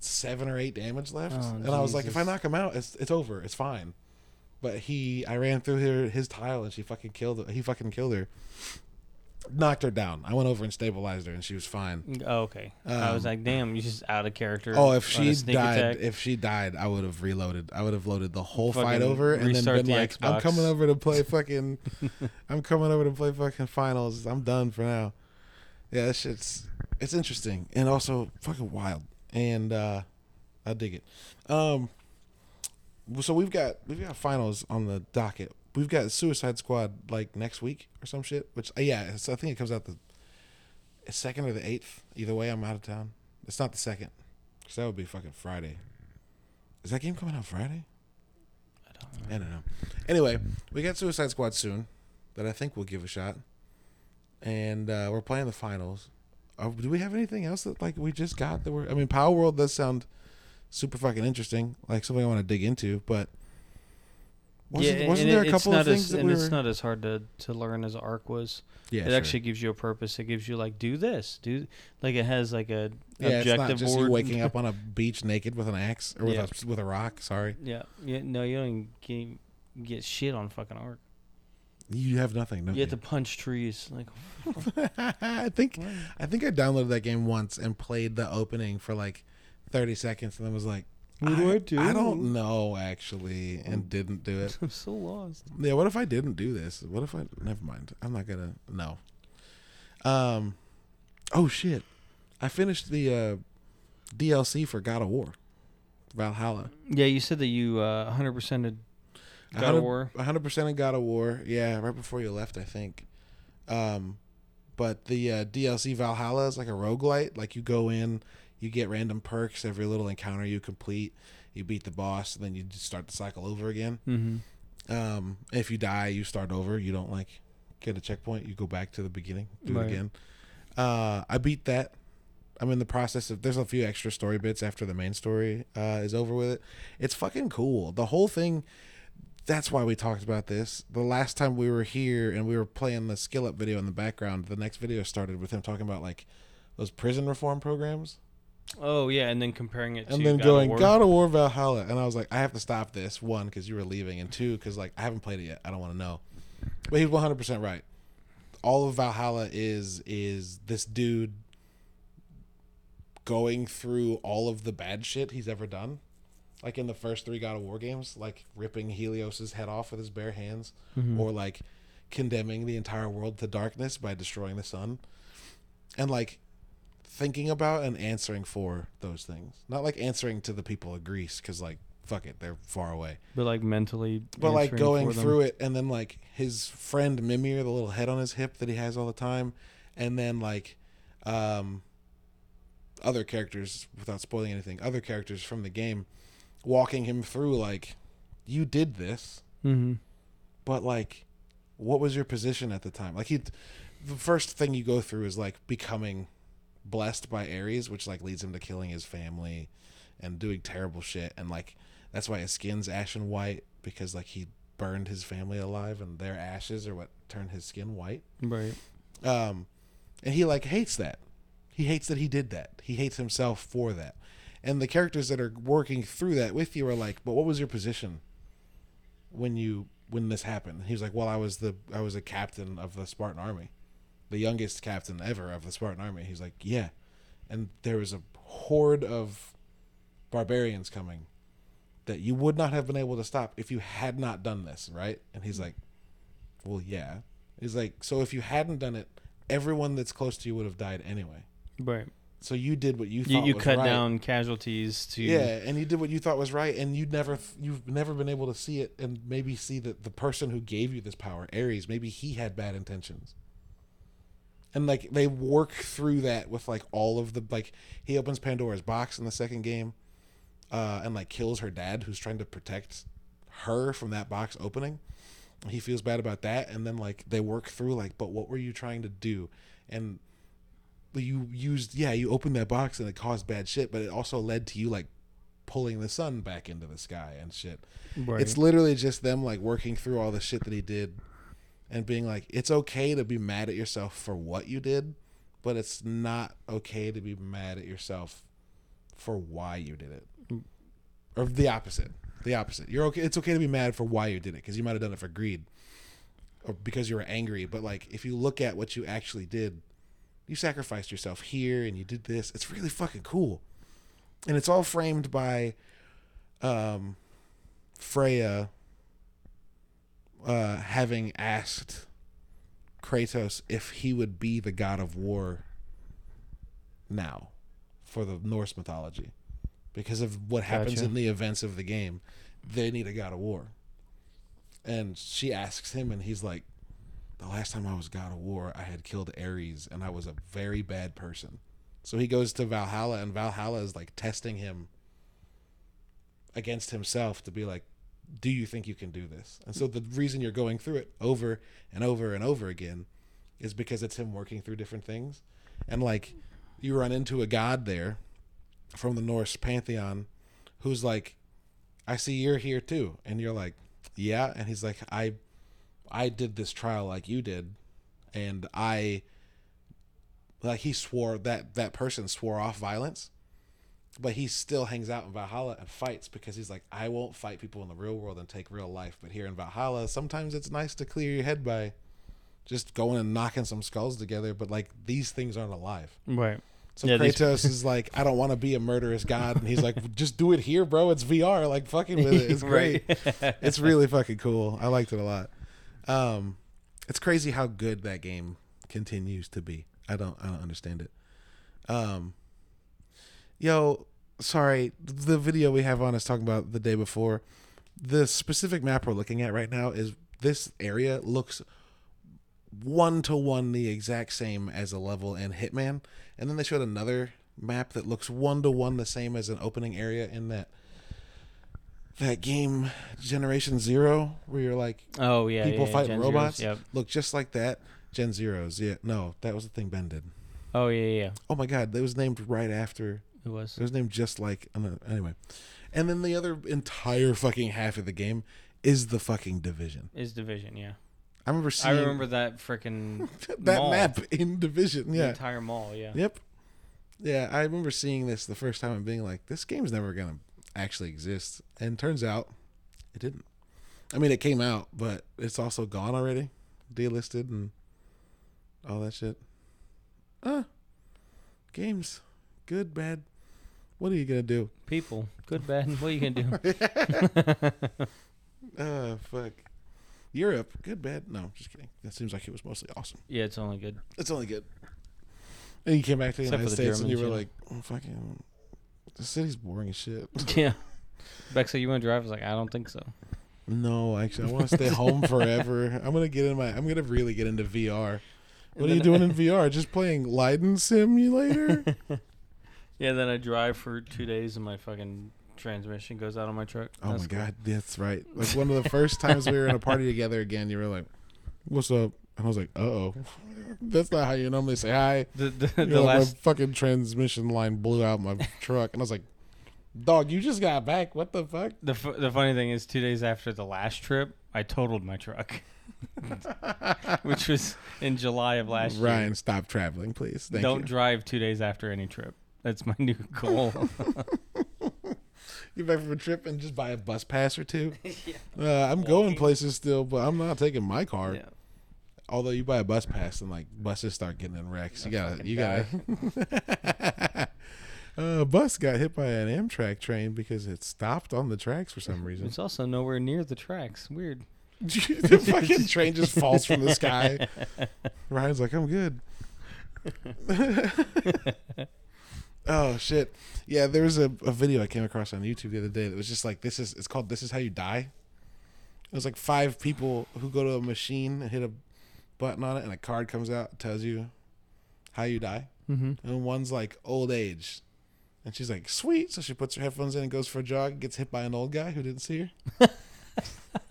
seven or eight damage left, Oh, and I was like, if I knock him out, it's it's over. It's fine. But he, I ran through her, his tile and she fucking killed. He fucking killed her. Knocked her down. I went over and stabilized her, and she was fine. Oh, okay. I was Um, like, damn, you just out of character. Oh, if she died, attack. if she died, I would have reloaded. I would have loaded the whole fight over and then been the like, "I'm coming over to play fucking, I'm coming over to play fucking finals. I'm done for now." Yeah, that shit's it's interesting and also fucking wild, and uh I dig it. Um, so we've got we've got finals on the docket. We've got Suicide Squad like next week or some shit. Which uh, yeah, I think it comes out the second or the eighth. Either way, I'm out of town. It's not the second, because that would be fucking Friday. Is that game coming out Friday? I don't know. I don't know. Anyway, we got Suicide Squad soon, that I think we'll give a shot, and uh, we're playing the finals. Uh, do we have anything else that like we just got that we're? I mean, Palworld does sound super fucking interesting, like something I want to dig into. But wasn't, yeah, wasn't there a couple of things as, that and we it's were? not as hard to, to learn as ARK was. yeah, it sure. actually gives you a purpose. It gives you like do this, do like it has like a yeah, it's not just board. you waking up on a beach naked with an axe or with Yeah. a with a rock. Sorry, yeah, yeah. No, you don't even get, get shit on fucking ARK. you have nothing. You you? have to punch trees. Like I think I think I downloaded that game once and played the opening for like 30 seconds and then was like, What do I do? I don't know actually, and didn't do it. I'm so lost. Yeah, what if I didn't do this? What if I? Never mind. I'm not gonna. No. Um. Oh shit! I finished the uh, DLC for God of War, Valhalla. Yeah, you said that you uh, 100%ed God of War. 100 percent of God of War. Yeah, right before you left, I think. Um, but the uh, DLC Valhalla is like a roguelite. Like you go in, you get random perks every little encounter you complete. You beat the boss, and then you just start the cycle over again. Mm-hmm. Um, if you die, you start over. You don't like get a checkpoint. You go back to the beginning, do Right. it again. Uh, I beat that. I'm in the process of. There's a few extra story bits after the main story uh, is over with it. It's fucking cool. The whole thing. That's why we talked about this. The last time we were here and we were playing the skill up video in the background, the next video started with him talking about like those prison reform programs Oh yeah, and then comparing it and to then God going of War. God of War Valhalla, and I was like, I have to stop this one because you were leaving, and two because like I haven't played it yet. I don't want to know. But he's one hundred percent right. All of Valhalla is is this dude going through all of the bad shit he's ever done, like in the first three God of War games, like ripping Helios's head off with his bare hands, Mhm. or like condemning the entire world to darkness by destroying the sun, and like thinking about and answering for those things. Not like answering to the people of Greece because like fuck it, they're far away. but like mentally. But like going through it and then like his friend Mimir, the little head on his hip that he has all the time, and then like um other characters without spoiling anything, other characters from the game walking him through like you did this Mm-hmm. but like what was your position at the time like he the first thing you go through is like becoming blessed by ares which like leads him to killing his family and doing terrible shit. And like that's why his skin's ashen white because like he burned his family alive and their ashes are what turned his skin white. Right. um and he like hates that. He hates that he did that. He hates himself for that. And the characters that are working through that with you are like but what was your position when you when this happened? He was like well i was the i was a captain of the spartan army the youngest captain ever of the spartan army he's like yeah and there was a horde of barbarians coming that you would not have been able to stop if you had not done this right and he's like well yeah he's like so if you hadn't done it everyone that's close to you would have died anyway Right. so you did what you You, thought you was cut right. down casualties to Yeah, and you did what you thought was right, and you'd never, you've never been able to see it, and maybe see that the person who gave you this power, Ares, maybe he had bad intentions. And like they work through that with like all of the like he opens Pandora's box in the second game, uh, and like kills her dad who's trying to protect her from that box opening. He feels bad about that, and then like they work through like, but what were you trying to do? And you used yeah you opened that box and it caused bad shit but it also led to you like pulling the sun back into the sky and shit Right. it's literally just them like working through all the shit that he did and being like it's okay to be mad at yourself for what you did but it's not okay to be mad at yourself for why you did it. Or the opposite the opposite. You're okay it's okay to be mad for why you did it because you might have done it for greed or because you were angry but like if you look at what you actually did you sacrificed yourself here and you did this it's really fucking cool. And it's all framed by um freya uh having asked kratos if he would be the god of war now for the norse mythology because of what happens Gotcha. in the events of the game they need a god of war and she asks him and he's like the last time I was God of War, I had killed Ares and I was a very bad person. So he goes to Valhalla and Valhalla is like testing him against himself to be like, do you think you can do this? And so the reason you're going through it over and over and over again is because it's him working through different things. And like you run into a god there from the Norse pantheon who's like, I see you're here too. And you're like, yeah. And he's like, I I did this trial like you did, and I like he swore that that person swore off violence, but he still hangs out in Valhalla and fights because he's like, I won't fight people in the real world and take real life, but here in Valhalla, sometimes it's nice to clear your head by just going and knocking some skulls together. But like these things aren't alive. right. So Yeah, these- Kratos is like, I don't want to be a murderous god, and he's like, just do it here, bro. It's VR, like fucking with it. It's great it's really fucking cool. I liked it a lot. Um, it's crazy how good that game continues to be. I don't I don't understand it. Um, yo, sorry, the video we have on is talking about the day before. The specific map we're looking at right now is this area looks one to one the exact same as a level in Hitman, and then they showed another map that looks one to one the same as an opening area in that that game Generation Zero, where you're like Oh yeah. people yeah, fighting Gen Zeros, robots, Yep. look just like that. Gen Zeros, yeah, no, that was the thing Ben did. Oh yeah, yeah. yeah. Oh my God, that was named right after. It was. It was named just like anyway. And then the other entire fucking half of the game is the fucking division. Is division? Yeah. I remember seeing I remember that freaking that mall. map in division. the Yeah. entire mall. Yeah. Yep. Yeah, I remember seeing this the first time and being like, this game's never gonna actually exist. And turns out it didn't. I mean it came out, but it's also gone already. Delisted and all that shit. Uh games. Good, bad. What are you gonna do? People, good, bad. What are you gonna do? Uh fuck. Europe, good, bad. No, just kidding. That seems like it was mostly awesome. yeah, it's only good. It's only good. And you came back to the Except United for the States and you were you like, oh, fucking, the city's boring as shit. Yeah. Beck said you want to drive. I was like, I don't think so. No, actually, I want to stay home forever. I'm gonna get in my. I'm gonna really get into VR. What are you doing in VR? Just playing Leiden Simulator? Yeah, then I drive for two days and my fucking transmission goes out on my truck. Oh That's my cool. god, that's right. Like one of the first times we were in a party together again, you were like, "What's up?" And I was like, "Uh oh." That's not how you normally say hi. The the, the last my fucking transmission line blew out my truck, and I was like, "Dog, you just got back. What the fuck?" the fu- the funny thing is, two days after the last trip, I totaled my truck, which was in July of last year. Ryan, stop traveling, please. Thank Don't you. drive two days after any trip. That's my new goal. Get back from a trip and just buy a bus pass or two. Uh, I'm going places still, but I'm not taking my car. yeah. Although you buy a bus pass and like buses start getting in wrecks, you gotta, fucking you gotta. a bus got hit by an Amtrak train because it stopped on the tracks for some reason. It's also nowhere near the tracks. Weird. the fucking train just falls from the sky. Ryan's like, I'm good. Oh shit! Yeah, there was a, a video I came across on YouTube the other day that was just like, this is it's called "This Is How You Die." It was like five people who go to a machine and hit a button on it, and a card comes out and tells you how you die. Mm-hmm. And one's like old age. And she's like, sweet. So she puts her headphones in and goes for a jog, gets hit by an old guy who didn't see her.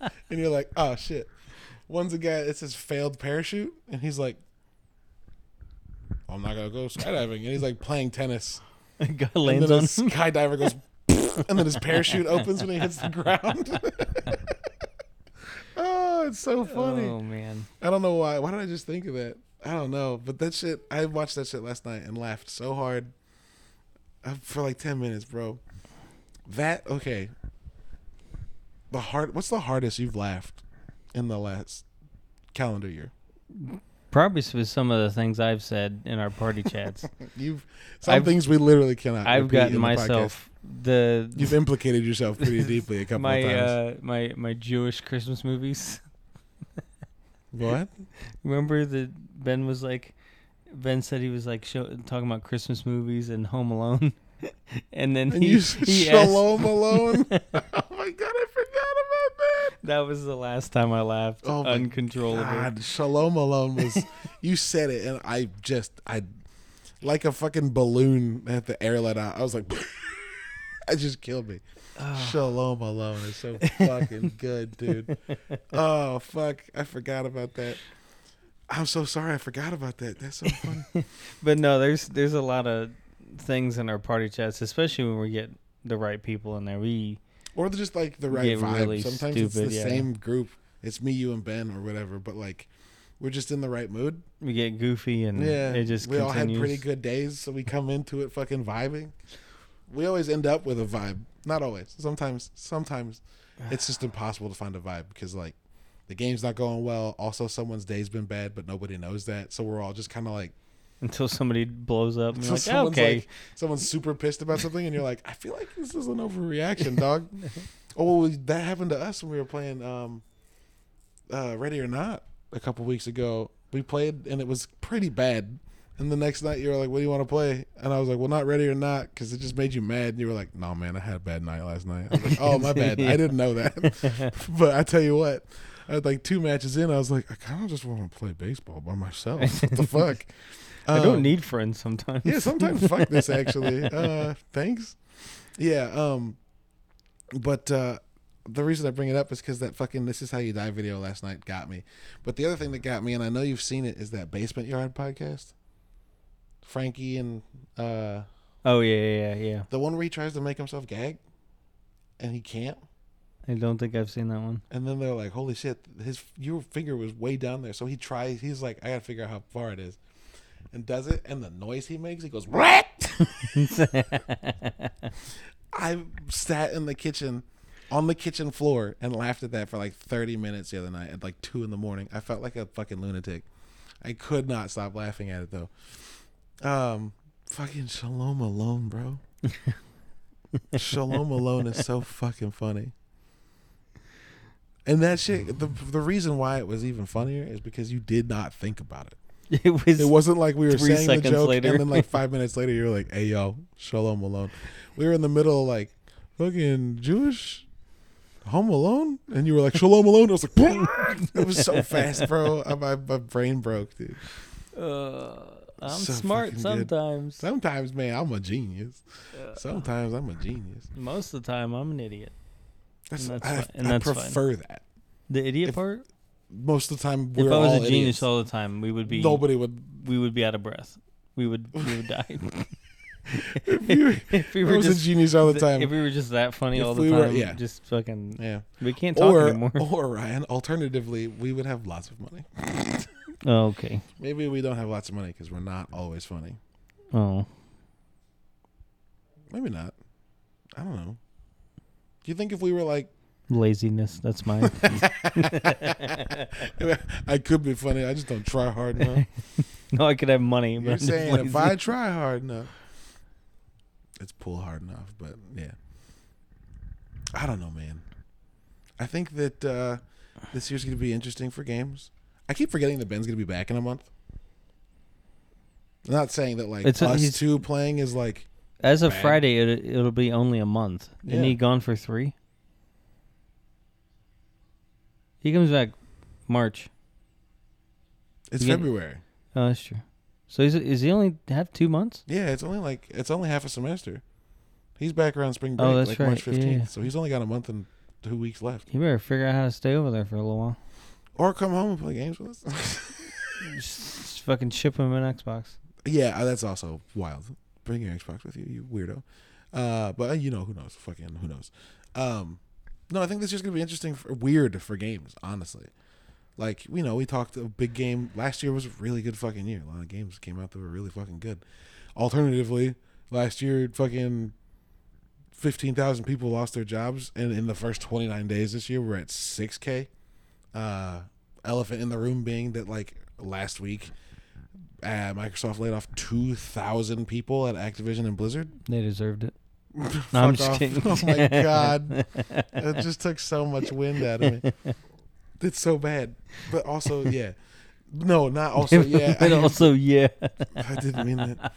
and you're like, oh shit. One's a guy, it says failed parachute. And he's like, I'm not going to go skydiving. And he's like playing tennis. Guy and lands then on. skydiver goes, and then his parachute opens when he hits the ground. oh, it's so funny. Oh man. I don't know why. Why did I just think of that? I don't know. But that shit, I watched that shit last night and laughed so hard uh, for like 10 minutes, bro. That, okay. The hard, what's the hardest you've laughed in the last calendar year? Probably with some of the things I've said in our party chats. You've, some I've- things we literally cannot. I've gotten in the myself the You've implicated yourself pretty deeply a couple my of times. uh my my Jewish Christmas movies. what? Remember that Ben was like, Ben said he was like show, talking about Christmas movies and Home Alone, and then And he, you said he asked- Shalom Alone? oh my god, I that. was the last time I laughed Oh uncontrollably. God, Shalom Alone was. you said it, and I just, I, like a fucking balloon at the air let out. I was like, I just killed me. Ah. Shalom Alone is so fucking good, dude. Oh fuck, I forgot about that. I'm so sorry, I forgot about that. That's so funny. But no, there's there's a lot of things in our party chats, especially when we get the right people in there. We or just like the right vibe. really Sometimes it's the yeah. same group. It's me, you, and Ben, or whatever. But like, we're just in the right mood. we get goofy and Yeah, it just we all had pretty good days, so we come into it fucking vibing. We always end up with a vibe. Not always. Sometimes, sometimes it's just impossible to find a vibe because like the game's not going well. Also, someone's day's been bad, but nobody knows that. So we're all just kind of like, until somebody blows up. And you're like, someone's okay, like, someone's super pissed about something, and you're like, I feel like this is an overreaction, dog. oh, that happened to us when we were playing um, uh, Ready or Not a couple weeks ago. We played, and it was pretty bad. And the next night, you were like, "What do you want to play?" And I was like, "Well, not ready or not," because it just made you mad. And you were like, "No, man, I had a bad night last night." I was like, "Oh, my bad. I didn't know that." but I tell you what, I had like two matches in. I was like, "I kind of just want to play baseball by myself." What the fuck? I don't Um, need friends sometimes. yeah, sometimes fuck this actually. Uh thanks. Yeah, um but uh the reason I bring it up is because that fucking "This Is How You Die" video last night got me. But the other thing that got me, and I know you've seen it, is that Basement Yard podcast. Frankie and uh Oh yeah, yeah, yeah, yeah. the one where he tries to make himself gag, and he can't. I don't think I've seen that one. And then they're like, "Holy shit, his your finger was way down there." So he tries. He's like, "I gotta figure out how far it is," and does it. And the noise he makes, he goes, "What?" I sat in the kitchen, on the kitchen floor, and laughed at that for like 30 minutes the other night at like two in the morning. I felt like a fucking lunatic. I could not stop laughing at it though. Um, fucking Shalom Alone, bro. Shalom Alone is so fucking funny. And that shit, the the reason why it was even funnier is because you did not think about it. It was. It wasn't like we were Three saying the joke, later. and then like five minutes later, you're like, "Hey, yo, Shalom Alone." We were in the middle, of, like, fucking Jewish Home Alone, and you were like, "Shalom Alone." I was like, it was so fast, bro. Uh, My my brain broke, dude. Uh, I'm So smart fucking good. sometimes. Sometimes, man, I'm a genius. Uh, Sometimes I'm a genius. most of the time, I'm an idiot. That's, that's I, fine- and I that's fine. prefer that. The idiot If part. Most of the time, If we're I was all a genius idiots. all the time, we would be Nobody would. we would be out of breath. We would we would die. If you if we were was just a genius all the time. If we were just that funny If all the we were- time, yeah. just fucking yeah. we can't talk Or, anymore. or Ryan. Alternatively, we would have lots of money. Oh, okay. Maybe we don't have lots of money because we're not always funny. Oh, Maybe not. I don't know. Do you think if we were like, laziness. That's mine. I could be funny, I just don't try hard enough. no, I could have money, but You're I'm saying if. I try hard enough, it's pull hard enough. But yeah, I don't know, man. I think that uh, this year's gonna be interesting for games. I keep forgetting that Ben's gonna be back in a month. I'm not saying that like It's a- us two playing is like As of bad. Friday, it, it'll be only a month. Isn't he gone for three? He comes back March. it's Yeah. February. Oh, that's true. So is is he only have two months? Yeah, it's only like it's only half a semester. He's back around spring break, Oh, that's like right. March Yeah, fifteenth. yeah. So he's only got a month and two weeks left. You better figure out how to stay over there for a little while. Or come home and play games with us. just, just fucking ship him an Xbox. Yeah, uh, that's also wild. Bring your Xbox with you, you weirdo. Uh, but uh, you know, who knows? Fucking who knows? Um, no, I think this is gonna be interesting, for, weird for games. Honestly, like you know, we talked a big game last year was a really good fucking year. A lot of games came out that were really fucking good. Alternatively, last year, fucking fifteen thousand people lost their jobs, and in the first twenty nine days this year, we're at six k. Uh, elephant in the room being that like last week uh, Microsoft laid off 2,000 people at Activision and Blizzard. They deserved it. No, I'm just off. kidding. Oh my god, it just took so much wind out of me. It's so bad, but also yeah, no, not also yeah. but I, also, yeah. I didn't mean that.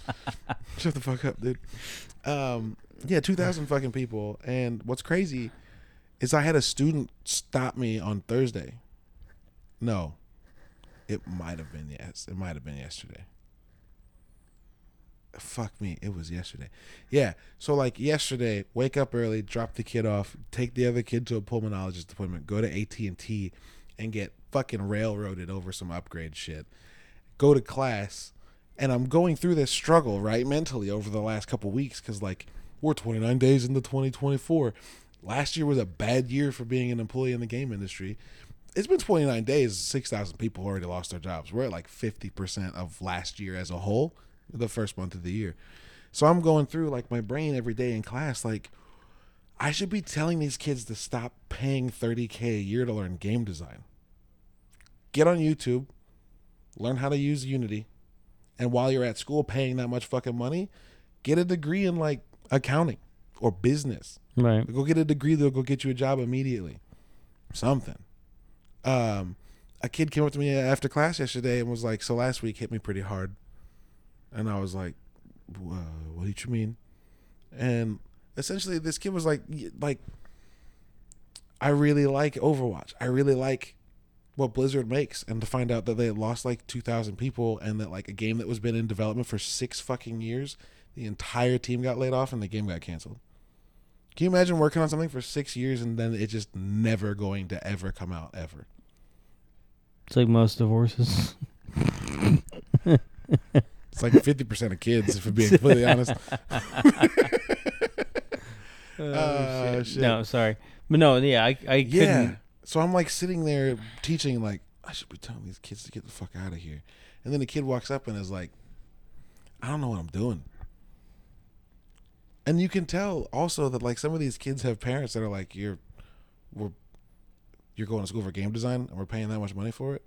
Shut the fuck up, dude. Um, yeah, 2,000 fucking people, and what's crazy is I had a student stop me on Thursday. No, it might have been yes. It might have been yesterday. Fuck me, it was yesterday. Yeah, so like yesterday, wake up early, drop the kid off, take the other kid to a pulmonologist appointment, go to AT and T, and get fucking railroaded over some upgrade shit. Go to class, and I'm going through this struggle right mentally over the last couple weeks because like we're 29 days into 2024. Last year was a bad year for being an employee in the game industry. It's been 29 days. 6,000 people already lost their jobs. We're at like 50% of last year as a whole, the first month of the year. So I'm going through like my brain every day in class. Like, I should be telling these kids to stop paying 30K a year to learn game design. Get on YouTube, learn how to use Unity, and while you're at school paying that much fucking money, get a degree in like accounting or business. Right. Go get a degree that'll go get you a job immediately. Something. Um, a kid came up to me after class yesterday and was like, "So last week hit me pretty hard," and I was like, "What did you mean?" And essentially, this kid was like, "Like, I really like Overwatch. I really like what Blizzard makes, and to find out that they had lost like two thousand people, and that like a game that was been in development for six fucking years, the entire team got laid off, and the game got canceled." Can you imagine working on something for six years and then it just never going to ever come out ever? It's like most divorces. It's like fifty percent of kids, if we're being completely honest. Oh, uh, shit. No, sorry. But no, yeah, I, I Yeah. couldn't. So I'm like sitting there teaching, like I should be telling these kids to get the fuck out of here. And then the kid walks up and is like, "I don't know what I'm doing." And you can tell also that like some of these kids have parents that are like, "You're, we're, you're going to school for game design, and we're paying that much money for it,"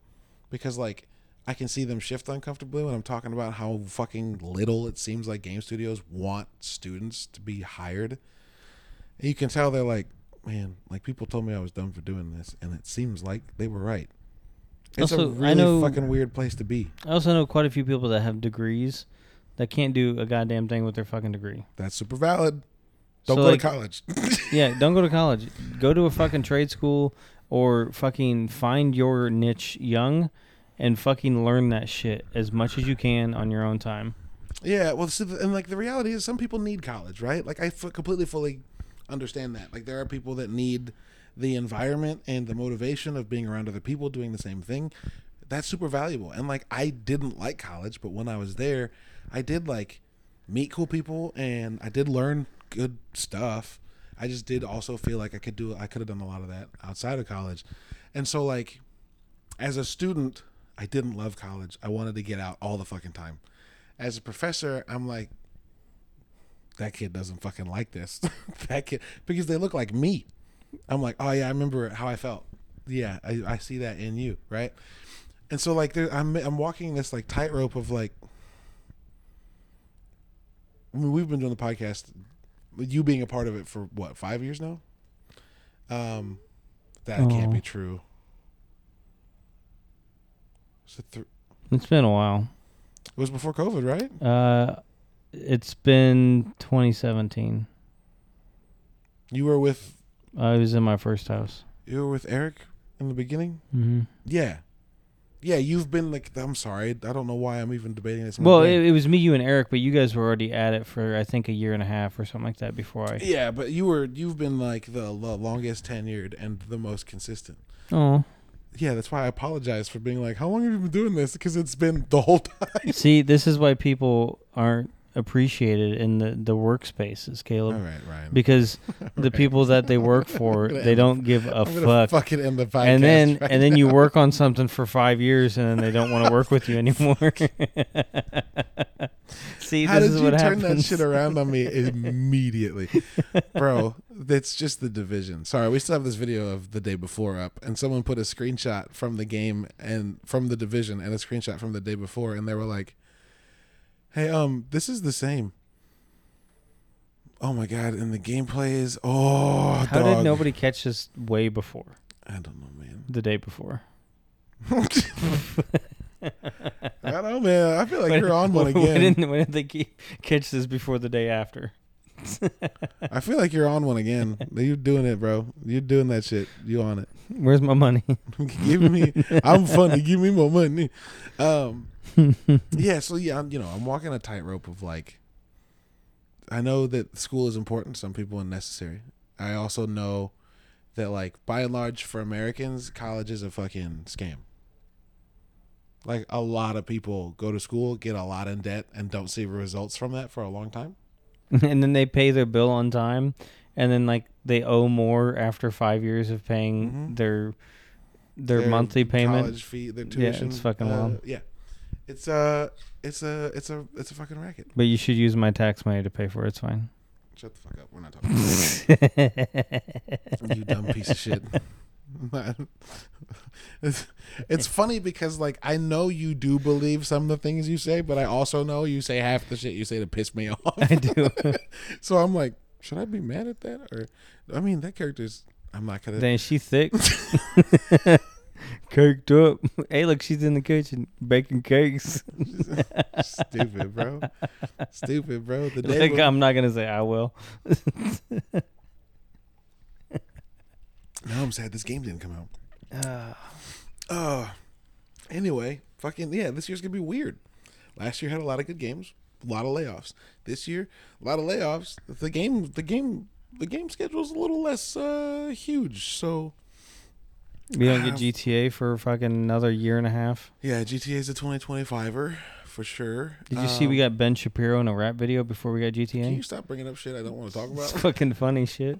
because like I can see them shift uncomfortably when I'm talking about how fucking little it seems like game studios want students to be hired. And you can tell they're like, man, like people told me I was dumb for doing this, and it seems like they were right. It's a Also, I really know- fucking weird place to be. I also know quite a few people that have degrees that can't do a goddamn thing with their fucking degree. That's super valid. Don't So, go like- to college. Yeah, don't go to college. Go to a fucking trade school or fucking find your niche young and fucking learn that shit as much as you can on your own time. Yeah, well, and like the reality is, some people need college, right? Like I f- completely fully understand that. Like there are people that need the environment and the motivation of being around other people doing the same thing. That's super valuable. And like I didn't like college, but when I was there, I did like meet cool people and I did learn good stuff. I just did also feel like I could do I could have done a lot of that outside of college. And so like as a student, I didn't love college. I wanted to get out all the fucking time. As a professor, I'm like that kid doesn't fucking like this. that kid because they look like me. I'm like, "Oh yeah, I remember how I felt." Yeah, I, I see that in you, right? And so like there, I'm I'm walking this like tightrope of like I mean, we've been doing the podcast, you being a part of it for what five years now. Um, that can't be true. Was it, th- It's been a while. it was before COVID, right? Uh, it's been 2017. You were with I was in my first house. you were with Eric in the beginning. Mm-hmm. Yeah, yeah. You've been like, I'm sorry, I don't know why I'm even debating this. in my Well, brain. it, it was me, you, and Eric, but you guys were already at it for I think a year and a half or something like that before I. yeah, but you were you've been like the, the longest tenured and the most consistent. Oh, Yeah, that's why I apologize for being like, how long have you been doing this? Because it's been the whole time. see, this is why people aren't appreciated in the the workspaces, All Caleb, right, Ryan. because the Right. people that they work for, they don't give a fuck. fucking end the podcast. and then right and then you work on something for five years and then they don't want to work with you anymore. See, How this did is you what turn happens. that shit around on me immediately, bro? That's just the division. Sorry, we still have this video of the day before up, and someone put a screenshot from the game and from the division and a screenshot from the day before, and they were like, "Hey, um, this is the same." Oh my god! And the gameplay is oh, How dog. did nobody catch this way before I don't know, man. the day before? I don't know, man. I feel like When- you're on one when again. didn't, when did they catch this before the day after? I feel like you're on one again. You're doing it, bro. You're doing that shit. You on it. Where's my money? give me i'm funny give me more money um yeah so yeah I'm, you know i'm walking a tightrope of like i know that school is important some people and necessary i also know that like by and large for americans college is a fucking scam like a lot of people go to school get a lot in debt and don't see results from that for a long time and then they pay their bill on time, and then like they owe more after five years of paying Mhm. their their, monthly payment. college fee their tuition. Yeah, it's fucking uh, wild. yeah it's a it's a it's a it's a fucking racket But you should use my tax money to pay for it. It's fine. shut the fuck up we're not talking you dumb piece of shit. It's, it's funny because like I know you do believe some of the things you say, but I also know you say half the shit you say to piss me off. I do. so I'm like, should I be mad at that? Or I mean, that character's. I'm not gonna. Then she thick. Caked up. Hey, look, she's in the kitchen baking cakes. Stupid, bro. Stupid, bro. The day. Like, I'm not gonna say I will. Now I'm sad this game didn't come out. Uh, Uh, anyway, fucking yeah, this year's gonna be weird. Last year had a lot of good games, a lot of layoffs. This year, a lot of layoffs. The game, the game, the game schedule's a little less uh huge. So we don't get GTA for fucking another year and a half. yeah, GTA's a 2025er for sure. Did you see we Um, got Ben Shapiro in a rap video before we got GTA? Can you stop bringing up shit I don't want to talk It's about? fucking funny shit.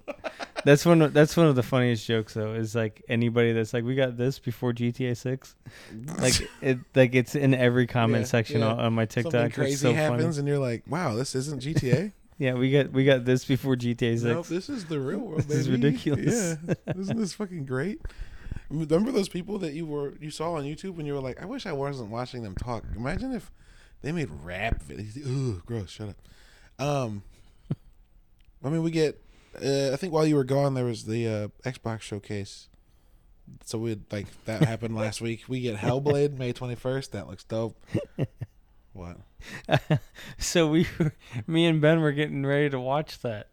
That's one. Of, that's one of the funniest jokes though. Is like anybody that's like, we got this before GTA Six. Like it. Like it's in every comment Yeah, section yeah. on, my TikTok. Something It's crazy so happens, funny. and you're like, "Wow, this isn't GTA." Yeah, we got we got this before GTA Six. Nope, this is the real world. This is ridiculous. Yeah, isn't this fucking great? Remember those people that you were you saw on YouTube when you were like, I wish I wasn't watching them talk. Imagine if they made rap videos. Ugh, gross. Shut up. Um, I mean, we get. Uh, I think while you were gone, there was the uh, Xbox showcase. So we like that happened last week. We get Hellblade May twenty first. That looks dope. What? so we, were, me and Ben were getting ready to watch that,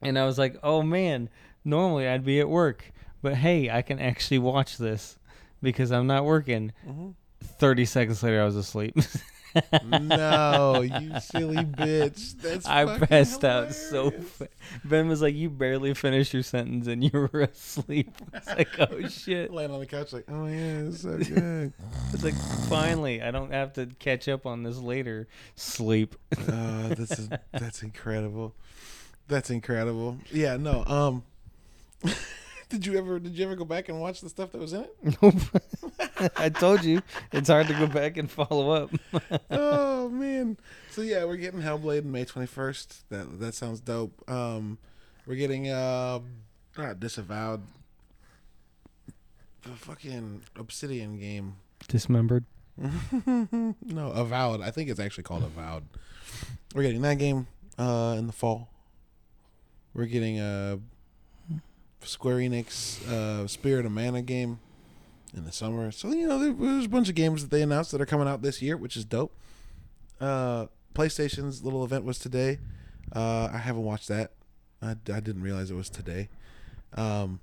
and I was like, "Oh man, normally I'd be at work, but hey, I can actually watch this because I'm not working." hmm Thirty seconds later, I was asleep. No, you silly bitch. That's I passed out so. Fa- ben was like, "You barely finished your sentence and you were asleep." It's like, "Oh shit!" Laying on the couch like, oh yeah, it's so good. It's like, finally, I don't have to catch up on this later. Sleep. oh, this is that's incredible. That's incredible. Yeah, no. Um, did you ever did you ever go back and watch the stuff that was in it? Nope. I told you it's hard to go back and follow up. oh man. So yeah, we're getting Hellblade May twenty first. That that sounds dope. Um, we're getting uh, not disavowed. The fucking Obsidian game. Dismembered. no, Avowed. I think it's actually called Avowed. We're getting that game uh, in the fall. We're getting a Square Enix uh, Spirit of Mana game in the summer. So you know, there- there's a bunch of games that they announced that are coming out this year, which is dope. Uh, PlayStation's little event was today. Uh, I haven't watched that. I, I didn't realize it was today. Um,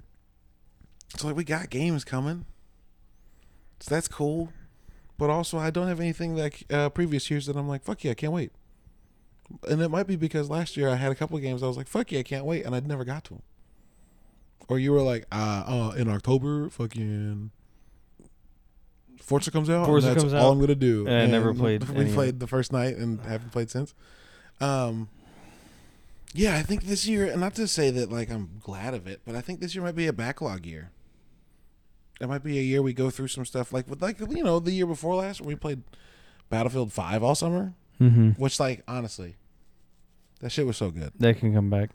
so like we got games coming. So that's cool. But also, I don't have anything like uh, previous years that I'm like, fuck yeah, I can't wait. And it might be because last year I had a couple games I was like, fuck yeah, I can't wait, and I'd never got to them. Or you were like, uh, in October, fucking Forza comes out. Forza and that's comes all out, I'm gonna do. and I never played We any played the first night and haven't played since. Um, yeah, I think this year, and not to say that like I'm glad of it, but I think this year might be a backlog year. It might be a year we go through some stuff like with like you know the year before last we played Battlefield Five all summer, Mm-hmm. which like honestly, that shit was so good. That can come back.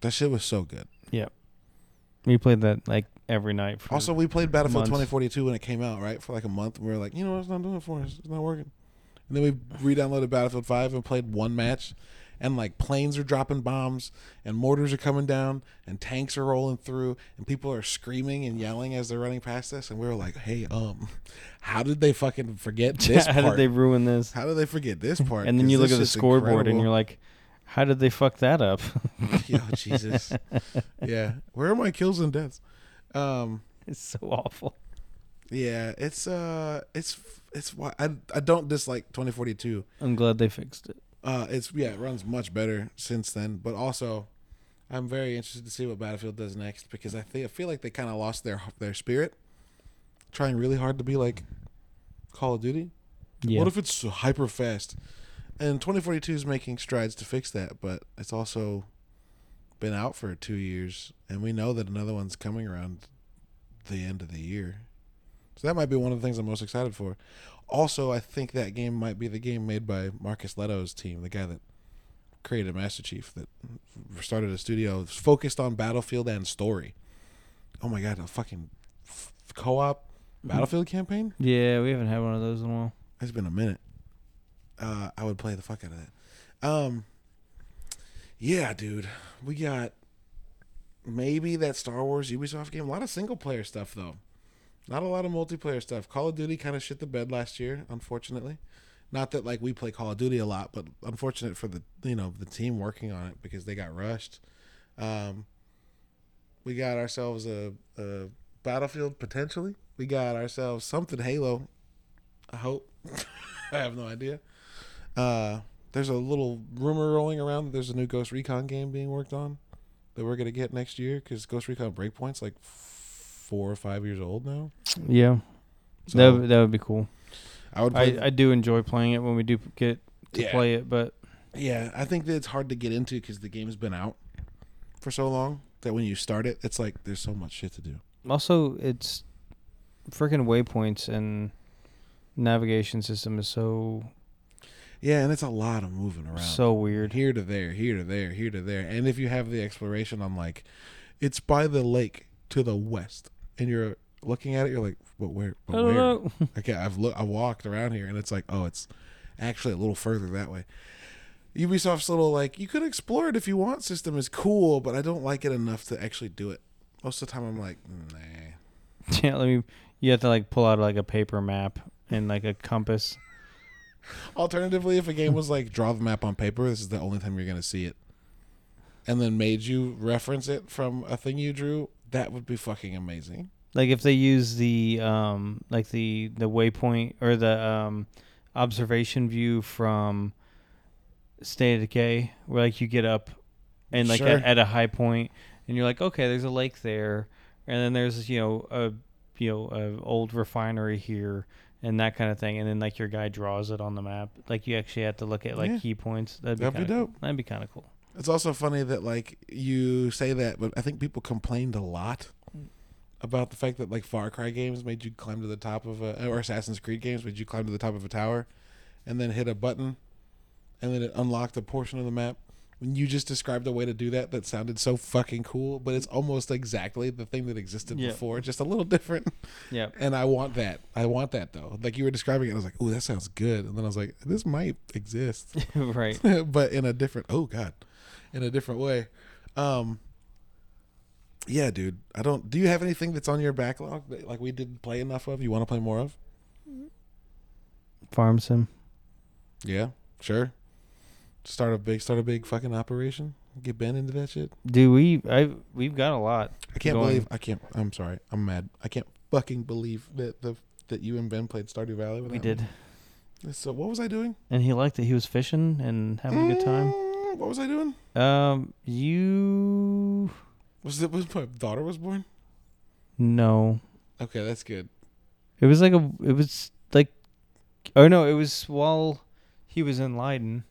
That shit was so good. We played that like every night. For, Also, we played Battlefield months. 2042 when it came out, right? For like a month, we were like, you know what, it's not doing it for us. It's not working. And then we re-downloaded Battlefield 5 and played one match, and like planes are dropping bombs, and mortars are coming down, and tanks are rolling through, and people are screaming and yelling as they're running past us, and we were like, hey, um, how did they fucking forget this how part? did they ruin this? How did they forget this part? And then you look at the scoreboard and you're like, how did they fuck that up? yo, Jesus, yeah. Where are my kills and deaths? Um, it's so awful. Yeah, it's uh, it's it's why I I don't dislike 2042. I'm glad they fixed it. Uh, it's yeah, it runs much better since then. But also, I'm very interested to see what Battlefield does next because I think I feel like they kind of lost their their spirit, trying really hard to be like Call of Duty. Yeah. What if it's hyper fast? And 2042 is making strides to fix that, but it's also been out for two years, and we know that another one's coming around the end of the year. So that might be one of the things I'm most excited for. Also, I think that game might be the game made by Marcus Lehto's team, the guy that created Master Chief, that started a studio focused on Battlefield and story. Oh my god, a fucking f- co-op mm-hmm. Battlefield campaign? yeah, we haven't had one of those in a while. It's been a minute. Uh, I would play the fuck out of that. Um, yeah, dude, we got maybe that Star Wars Ubisoft game. A lot of single player stuff though. Not a lot of multiplayer stuff. Call of Duty kind of shit the bed last year, unfortunately. Not that like we play Call of Duty a lot, but unfortunate for the you know the team working on it because they got rushed. Um, we got ourselves a, a Battlefield potentially. We got ourselves something Halo. I hope. I have no idea. Uh, there's a little rumor rolling around that there's a new Ghost Recon game being worked on that we're gonna get next year because Ghost Recon Breakpoint's like four or five years old now. Yeah, So that would- that would be cool. I would. I, I do enjoy playing it when we do get to Yeah. play it, but yeah, I think that it's hard to get into because the game's been out for so long that when you start it, it's like there's so much shit to do. also it's freaking waypoints and navigation system is so Yeah, and it's a lot of moving around. so weird. here to there, here to there, here to there. And if you have the exploration on like it's by the lake to the west and you're looking at it, you're like, but where I but don't where? know. Okay, I've looked I walked around here and it's like, oh, it's actually a little further that way. Ubisoft's little like, you could explore it if you want system is cool, but I don't like it enough to actually do it. Most of the time I'm like, nah. Yeah, let me. You have to like pull out like a paper map and like a compass. Alternatively, if a game was like draw the map on paper, this is the only time you're gonna see it. And then made you reference it from a thing you drew, that would be fucking amazing. Like if they use the um like the the waypoint or the um observation view from State of Decay, where like you get up and like Sure. at, at a high point, and you're like, okay, there's a lake there, and then there's you know a you know a old refinery here. And that kind of thing, and then like your guy draws it on the map. Like you actually have to look at like Yeah. key points. That'd be, That'd be kinda, dope. That'd be kind of cool. It's also funny that like you say that, but I think people complained a lot about the fact that like Far Cry games made you climb to the top of a or Assassin's Creed games made you climb to the top of a tower and then hit a button and then it unlocked a portion of the map. When you just described a way to do that that sounded so fucking cool, but it's almost exactly the thing that existed Yeah. before, just a little different. Yeah. And I want that. I want that though. Like you were describing it, I was like, "Oh, that sounds good." And then I was like, "This might exist." right. but in a different oh god in a different way um yeah dude i don't do you have anything that's on your backlog that like we didn't play enough of you want to play more of Farm sim. yeah sure start a big start a big fucking operation get ben into that shit Do we? I we've got a lot. i can't Going. believe i can't i'm sorry i'm mad i can't fucking believe that the that you and ben played stardew valley with We did, so what was i doing and he liked it. He was fishing and having a good time. Mm, what was i doing Um, you was it was my daughter was born no, okay that's good it was like a. It was like, oh no, it was while he was in Leiden.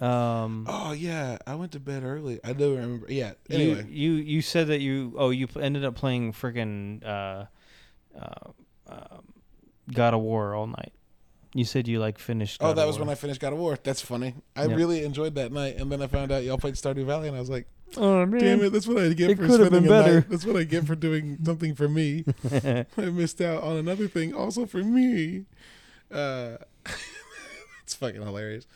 Um, Oh yeah, I went to bed early. I do remember. Yeah. you, Anyway, you you said that you oh you ended up playing freaking uh, uh, um, God of War all night. You said you like finished. oh, that was when I finished God of War. That's funny. I Yep. really enjoyed that night, and then I found out y'all played Stardew Valley, and I was like, Oh man, "Damn it! That's what I get It for spending a better. night. That's what I get for doing something for me. I missed out on another thing also for me. Uh, it's fucking hilarious.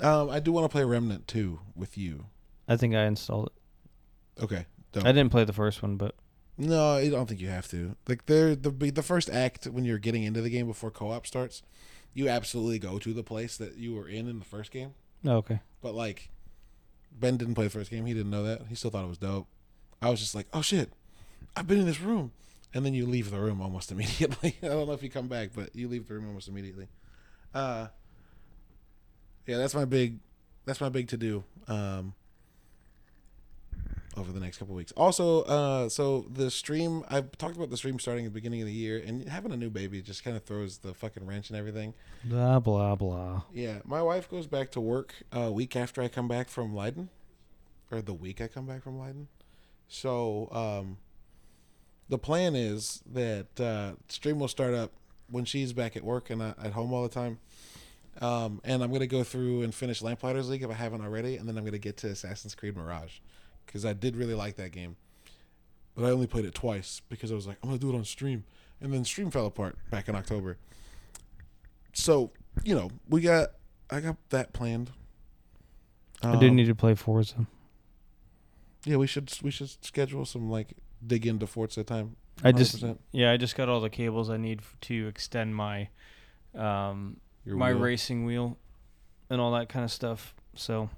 Um, I do want to play Remnant 2 with you. I think I installed it. Okay. I didn't play the first one, but No, I don't think you have to. Like there, the the first act when you're getting into the game before co-op starts, you absolutely go to the place that you were in in the first game. oh, okay. But like, Ben didn't play the first game. He didn't know that. He still thought it was dope. I was just like, oh shit, I've been in this room, and then you leave the room almost immediately. I don't know if you come back, but you leave the room almost immediately. Uh, yeah, that's my big, that's my big to do. Um, over the next couple weeks. Also, uh, so the stream I've talked about the stream starting at the beginning of the year, and having a new baby just kind of throws the fucking wrench and everything. Blah blah blah. Yeah, my wife goes back to work a week after I come back from Leiden, or the week I come back from Leiden. So um, the plan is that uh, stream will start up when she's back at work and uh, at home all the time. Um, and I'm gonna go through and finish Lamplighters League if I haven't already, and then I'm gonna get to Assassin's Creed Mirage because I did really like that game, but I only played it twice because I was like I'm gonna do it on stream, and then stream fell apart back in October. So you know we got I got that planned. I do Um, need to play Forza. Yeah, we should we should schedule some like dig into Forza time. I just yeah, I just got all the cables I need to extend my um Your my wheel. racing wheel and all that kind of stuff. So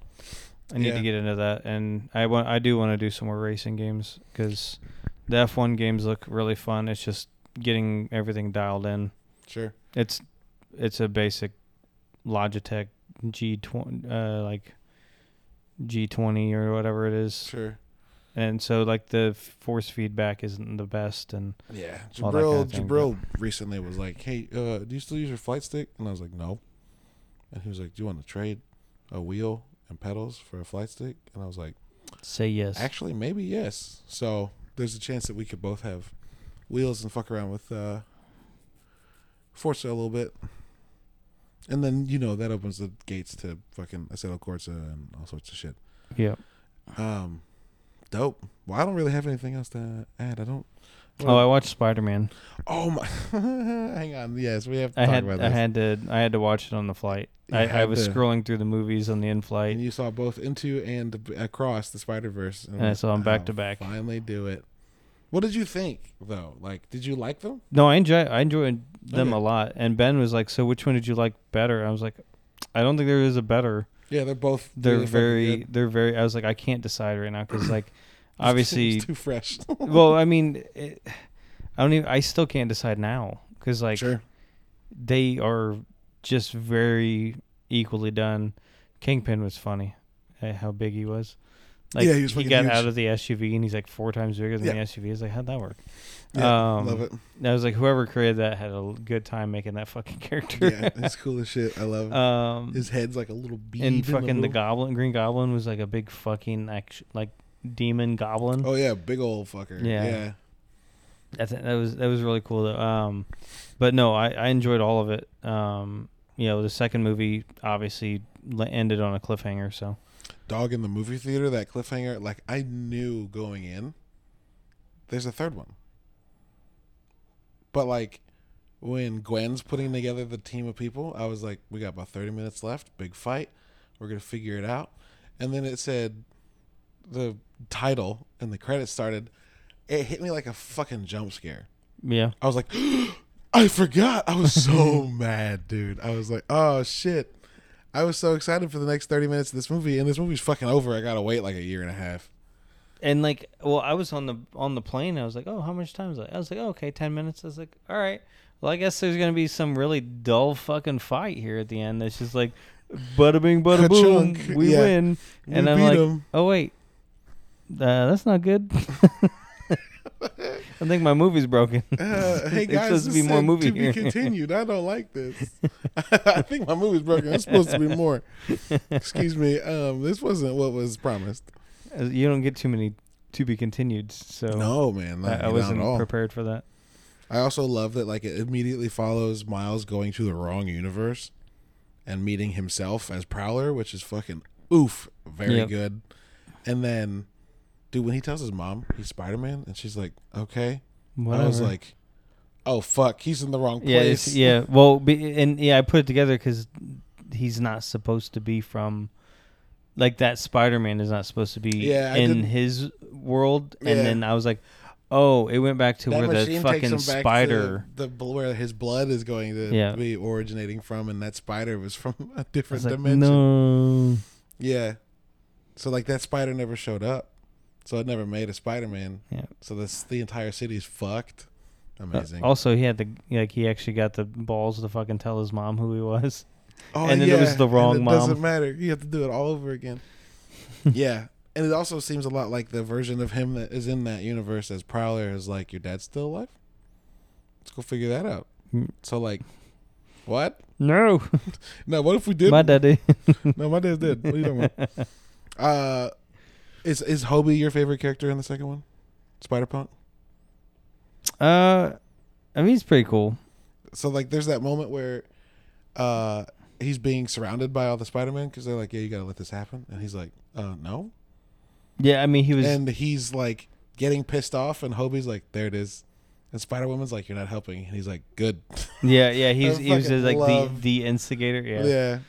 I need Yeah. to get into that, and I want I do want to do some more racing games because the F1 games look really fun. It's just getting everything dialed in. Sure. It's it's a basic Logitech G twenty uh, like G twenty or whatever it is, Sure. And so like the force feedback isn't the best, and Yeah. All that Jabril kind of thing, Jabril recently was like, "Hey, uh, do you still use your flight stick?" And I was like, "No." And he was like, "Do you want to trade a wheel and pedals for a flight stick?" And I was like, say yes. "Actually, maybe yes." So there's a chance that we could both have wheels and fuck around with uh, Forza a little bit. And then you know that opens the gates to fucking Assetto Corsa and all sorts of shit. yeah. Um, dope. Well, I don't really have anything else to add. I don't. Oh, I watched Spider Man. Oh my! Hang on. Yes, we have to I talk had I had to I had to watch it on the flight. I, I was to. scrolling through the movies on the in flight. and you saw both into and across the Spider Verse, And I saw 'em back to oh, back. Finally, do it. What did you think, though? Like, did you like them? No, I enjoy I enjoyed them Okay. a lot. And Ben was like, "So which one did you like better?" I was like, "I don't think there is a better. Yeah, they're both. They're really very they're very." I was like, "I can't decide right now because like." Obviously it's too fresh. well, I mean, it, I don't even. I still can't decide now because like sure. they are just very equally done. Kingpin was funny, how big he was. Like Yeah, he was he got huge. out of the SUV and he's like four times bigger than Yeah. the SUV. It's like how'd that work? Yeah, um, love it. I was like, whoever created that had a good time making that fucking character. Yeah, it's cool as shit. I love it. um, His head's like a little bead. and in fucking the, middle. Goblin, Green Goblin was like a big fucking act, like demon goblin. Oh yeah, big old fucker. Yeah. Yeah. That's that was that was really cool. Though. Um, but no, I, I enjoyed all of it. Um, you know, the second movie obviously ended on a cliffhanger. So Dog in the movie theater. That cliffhanger. Like I knew going in. There's a third one. But like, when Gwen's putting together the team of people, I was like, we got about 30 minutes left. Big fight. We're gonna figure it out. And then it said the title and the credits started. It hit me like a fucking jump scare. yeah, I was like, I forgot. I was so mad, dude. I was like, oh shit. I was so excited for the next 30 minutes of this movie, and this movie's fucking over. I gotta wait like a year and a half. and like, well, I was on the on the plane. I was like, oh, how much time is that? I was like, oh, okay, ten minutes. I was like, all right. Well, I guess there's gonna be some really dull fucking fight here at the end. That's just like, bada bing, bada boom, we Yeah. win. We And I'm like, oh wait, that's not good. I think my movie's broken. Uh, hey guys, supposed to be more movie to be continued. I don't like this. I think my movie's broken. It's supposed to be more. Excuse me. Um, this wasn't what was promised. Uh, You don't get too many to be continued, so No, man, I, not, I not wasn't prepared for that. I also love that like it immediately follows Miles going to the wrong universe and meeting himself as Prowler, which is fucking oof, very Yep. good. And then, dude, when he tells his mom he's Spider Man, and she's like, "Okay," Whatever. I was like, "Oh fuck, he's in the wrong place." it's, yeah. Well, be, and yeah, I put it together because he's not supposed to be from. Like that Spider-Man is not supposed to be Yeah, in his world, and Yeah. then I was like, "Oh, it went back to That where the machine takes him fucking spider." the bl- where his blood is going to Yeah. be originating from, and that spider was from a different was like, dimension. no. Yeah. So like that spider never showed up. So it never made a Spider-Man. Yeah. So this the entire city's fucked. Uh, Amazing. also, he had the like he actually got the balls to fucking tell his mom who he was. oh, and then it was the and wrong it mom. Doesn't matter. You have to do it all over again. yeah. And it also seems a lot like the version of him that is in that universe as Prowler is like, your dad's still alive? Let's go figure that out. Mm. So like, what? No, No, what if we did? my daddy. no, my dad's dead. What are you talking about? Uh, is is Hobie your favorite character in the second one? Spider Punk. Uh, I mean, he's pretty cool. So like, there's that moment where, uh, he's being surrounded by all the Spider Men because they're like, "Yeah, you gotta let this happen," and he's like, "Uh, no." Yeah, I mean, he was. and he's like getting pissed off, and Hobie's like, "There it is," and Spider Woman's like, "You're not helping," and he's like, "Good." yeah, yeah, he was. He was just like love- the the instigator. Yeah. Yeah.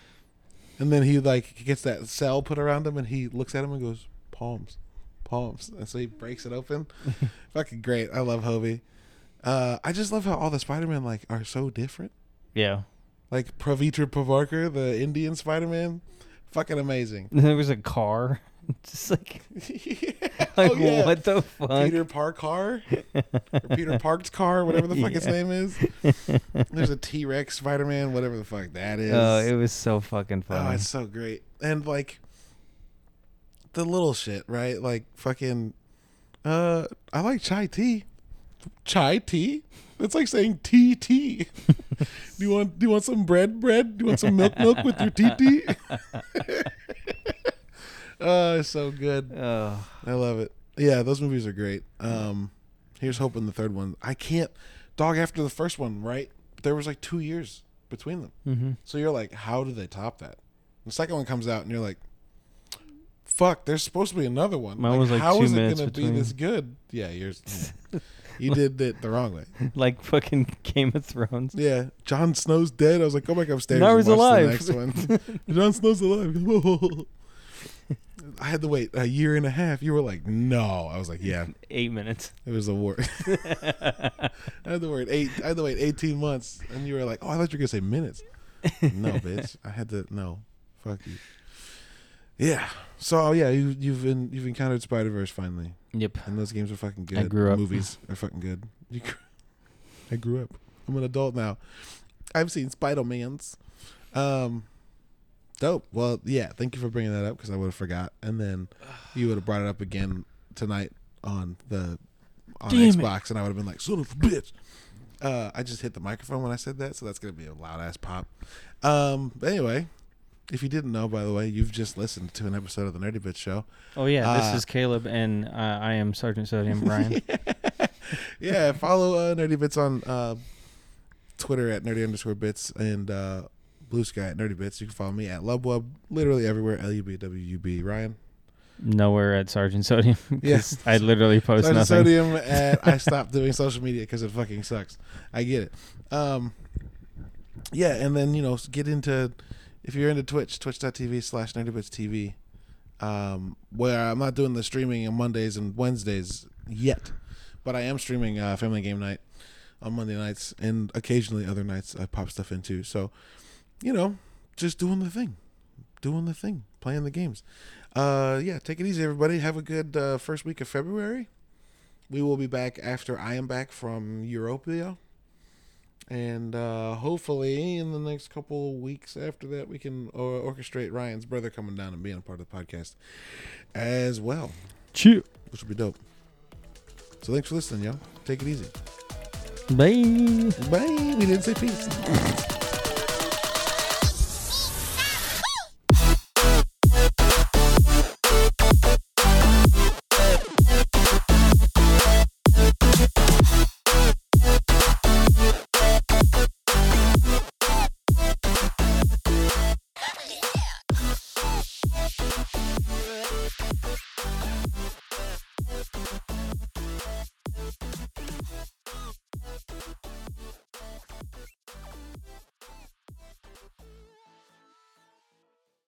And then he like gets that cell put around him, and he looks at him and goes, "Palms, palms," and so he breaks it open. Fucking great. I love Hobie. Uh, I just love how all the Spider-Man like are so different. yeah. Like Pravitra Pavarkar, the Indian Spider Man, fucking amazing. There was a car. Just like, yeah. like oh, yeah. what the fuck? Peter Parkar or Peter Park's car, whatever the fuck its Yeah. name is. There's a T Rex Spider Man, whatever the fuck that is. Oh, it was so fucking fun. Oh, it's so great. And like the little shit, right? Like fucking uh I like chai tea. Chai tea? It's like saying tea tea. do you want do you want some bread bread? Do you want some milk milk with your tea tea? oh, it's so good. oh, I love it. Yeah, those movies are great. Um here's hoping the third one. I can't dog after the first one, right? There was like 2 years between them. hmm So you're like, how do they top that? The second one comes out, and you're like, fuck, there's supposed to be another one. Mine was, like, how two is it minutes gonna be this good? Yeah, yours. you did it the wrong way. like fucking Game of Thrones. Yeah, Jon Snow's dead. I was like, go back upstairs. Now he's alive. Next one. Jon Snow's alive. I had to wait a year and a half. You were like, no. I was like, yeah. Eight minutes. It was a war. I had to wait eight. I had to wait eighteen months, and you were like, "Oh, I thought you were gonna say minutes." no, bitch. I had to. No, fuck you. Yeah. So oh, yeah, you you've you've encountered Spider Verse finally, Yep. and those games are fucking good. I grew up. Movies are fucking good. You, gr- I grew up. I'm an adult now. I've seen Spider Man's. Um, dope. Well, yeah. Thank you for bringing that up because I would have forgot, and then you would have brought it up again tonight on the on Damn it. Xbox, and I would have been like, "Son of a bitch." Uh, I just hit the microphone when I said that, so that's gonna be a loud ass pop. Um, but anyway, if you didn't know, by the way, you've just listened to an episode of the Nerdy Bit Show. Oh yeah, this Uh, is Caleb, and uh, I am Sergeant Sodium Brian. yeah, follow uh, Nerdy Bits on uh, Twitter at nerdy underscore bits and uh, Bluesky at Nerdy Bits. You can follow me at LubWub, literally everywhere. L U B W U B. Ryan. Nowhere at Sergeant Sodium. Yes. I literally post Sergeant nothing. Sodium at I stopped doing social media because it fucking sucks. I get it. Um, yeah, and then you know get into if you're into Twitch, twitch.tv slash nerdybits um, where I'm not doing the streaming on Mondays and Wednesdays yet, but I am streaming uh, Family Game Night on Monday nights and occasionally other nights I pop stuff into. So, you know, just doing the thing, doing the thing, playing the games. Uh, yeah, take it easy, everybody. Have a good uh, first week of February. We will be back after I am back from Europia. And uh, hopefully, in the next couple of weeks after that, we can uh, orchestrate Ryan's brother coming down and being a part of the podcast as well, Cheer. which will be dope. So, thanks for listening, y'all. Take it easy. Bye. Bye. We didn't say peace.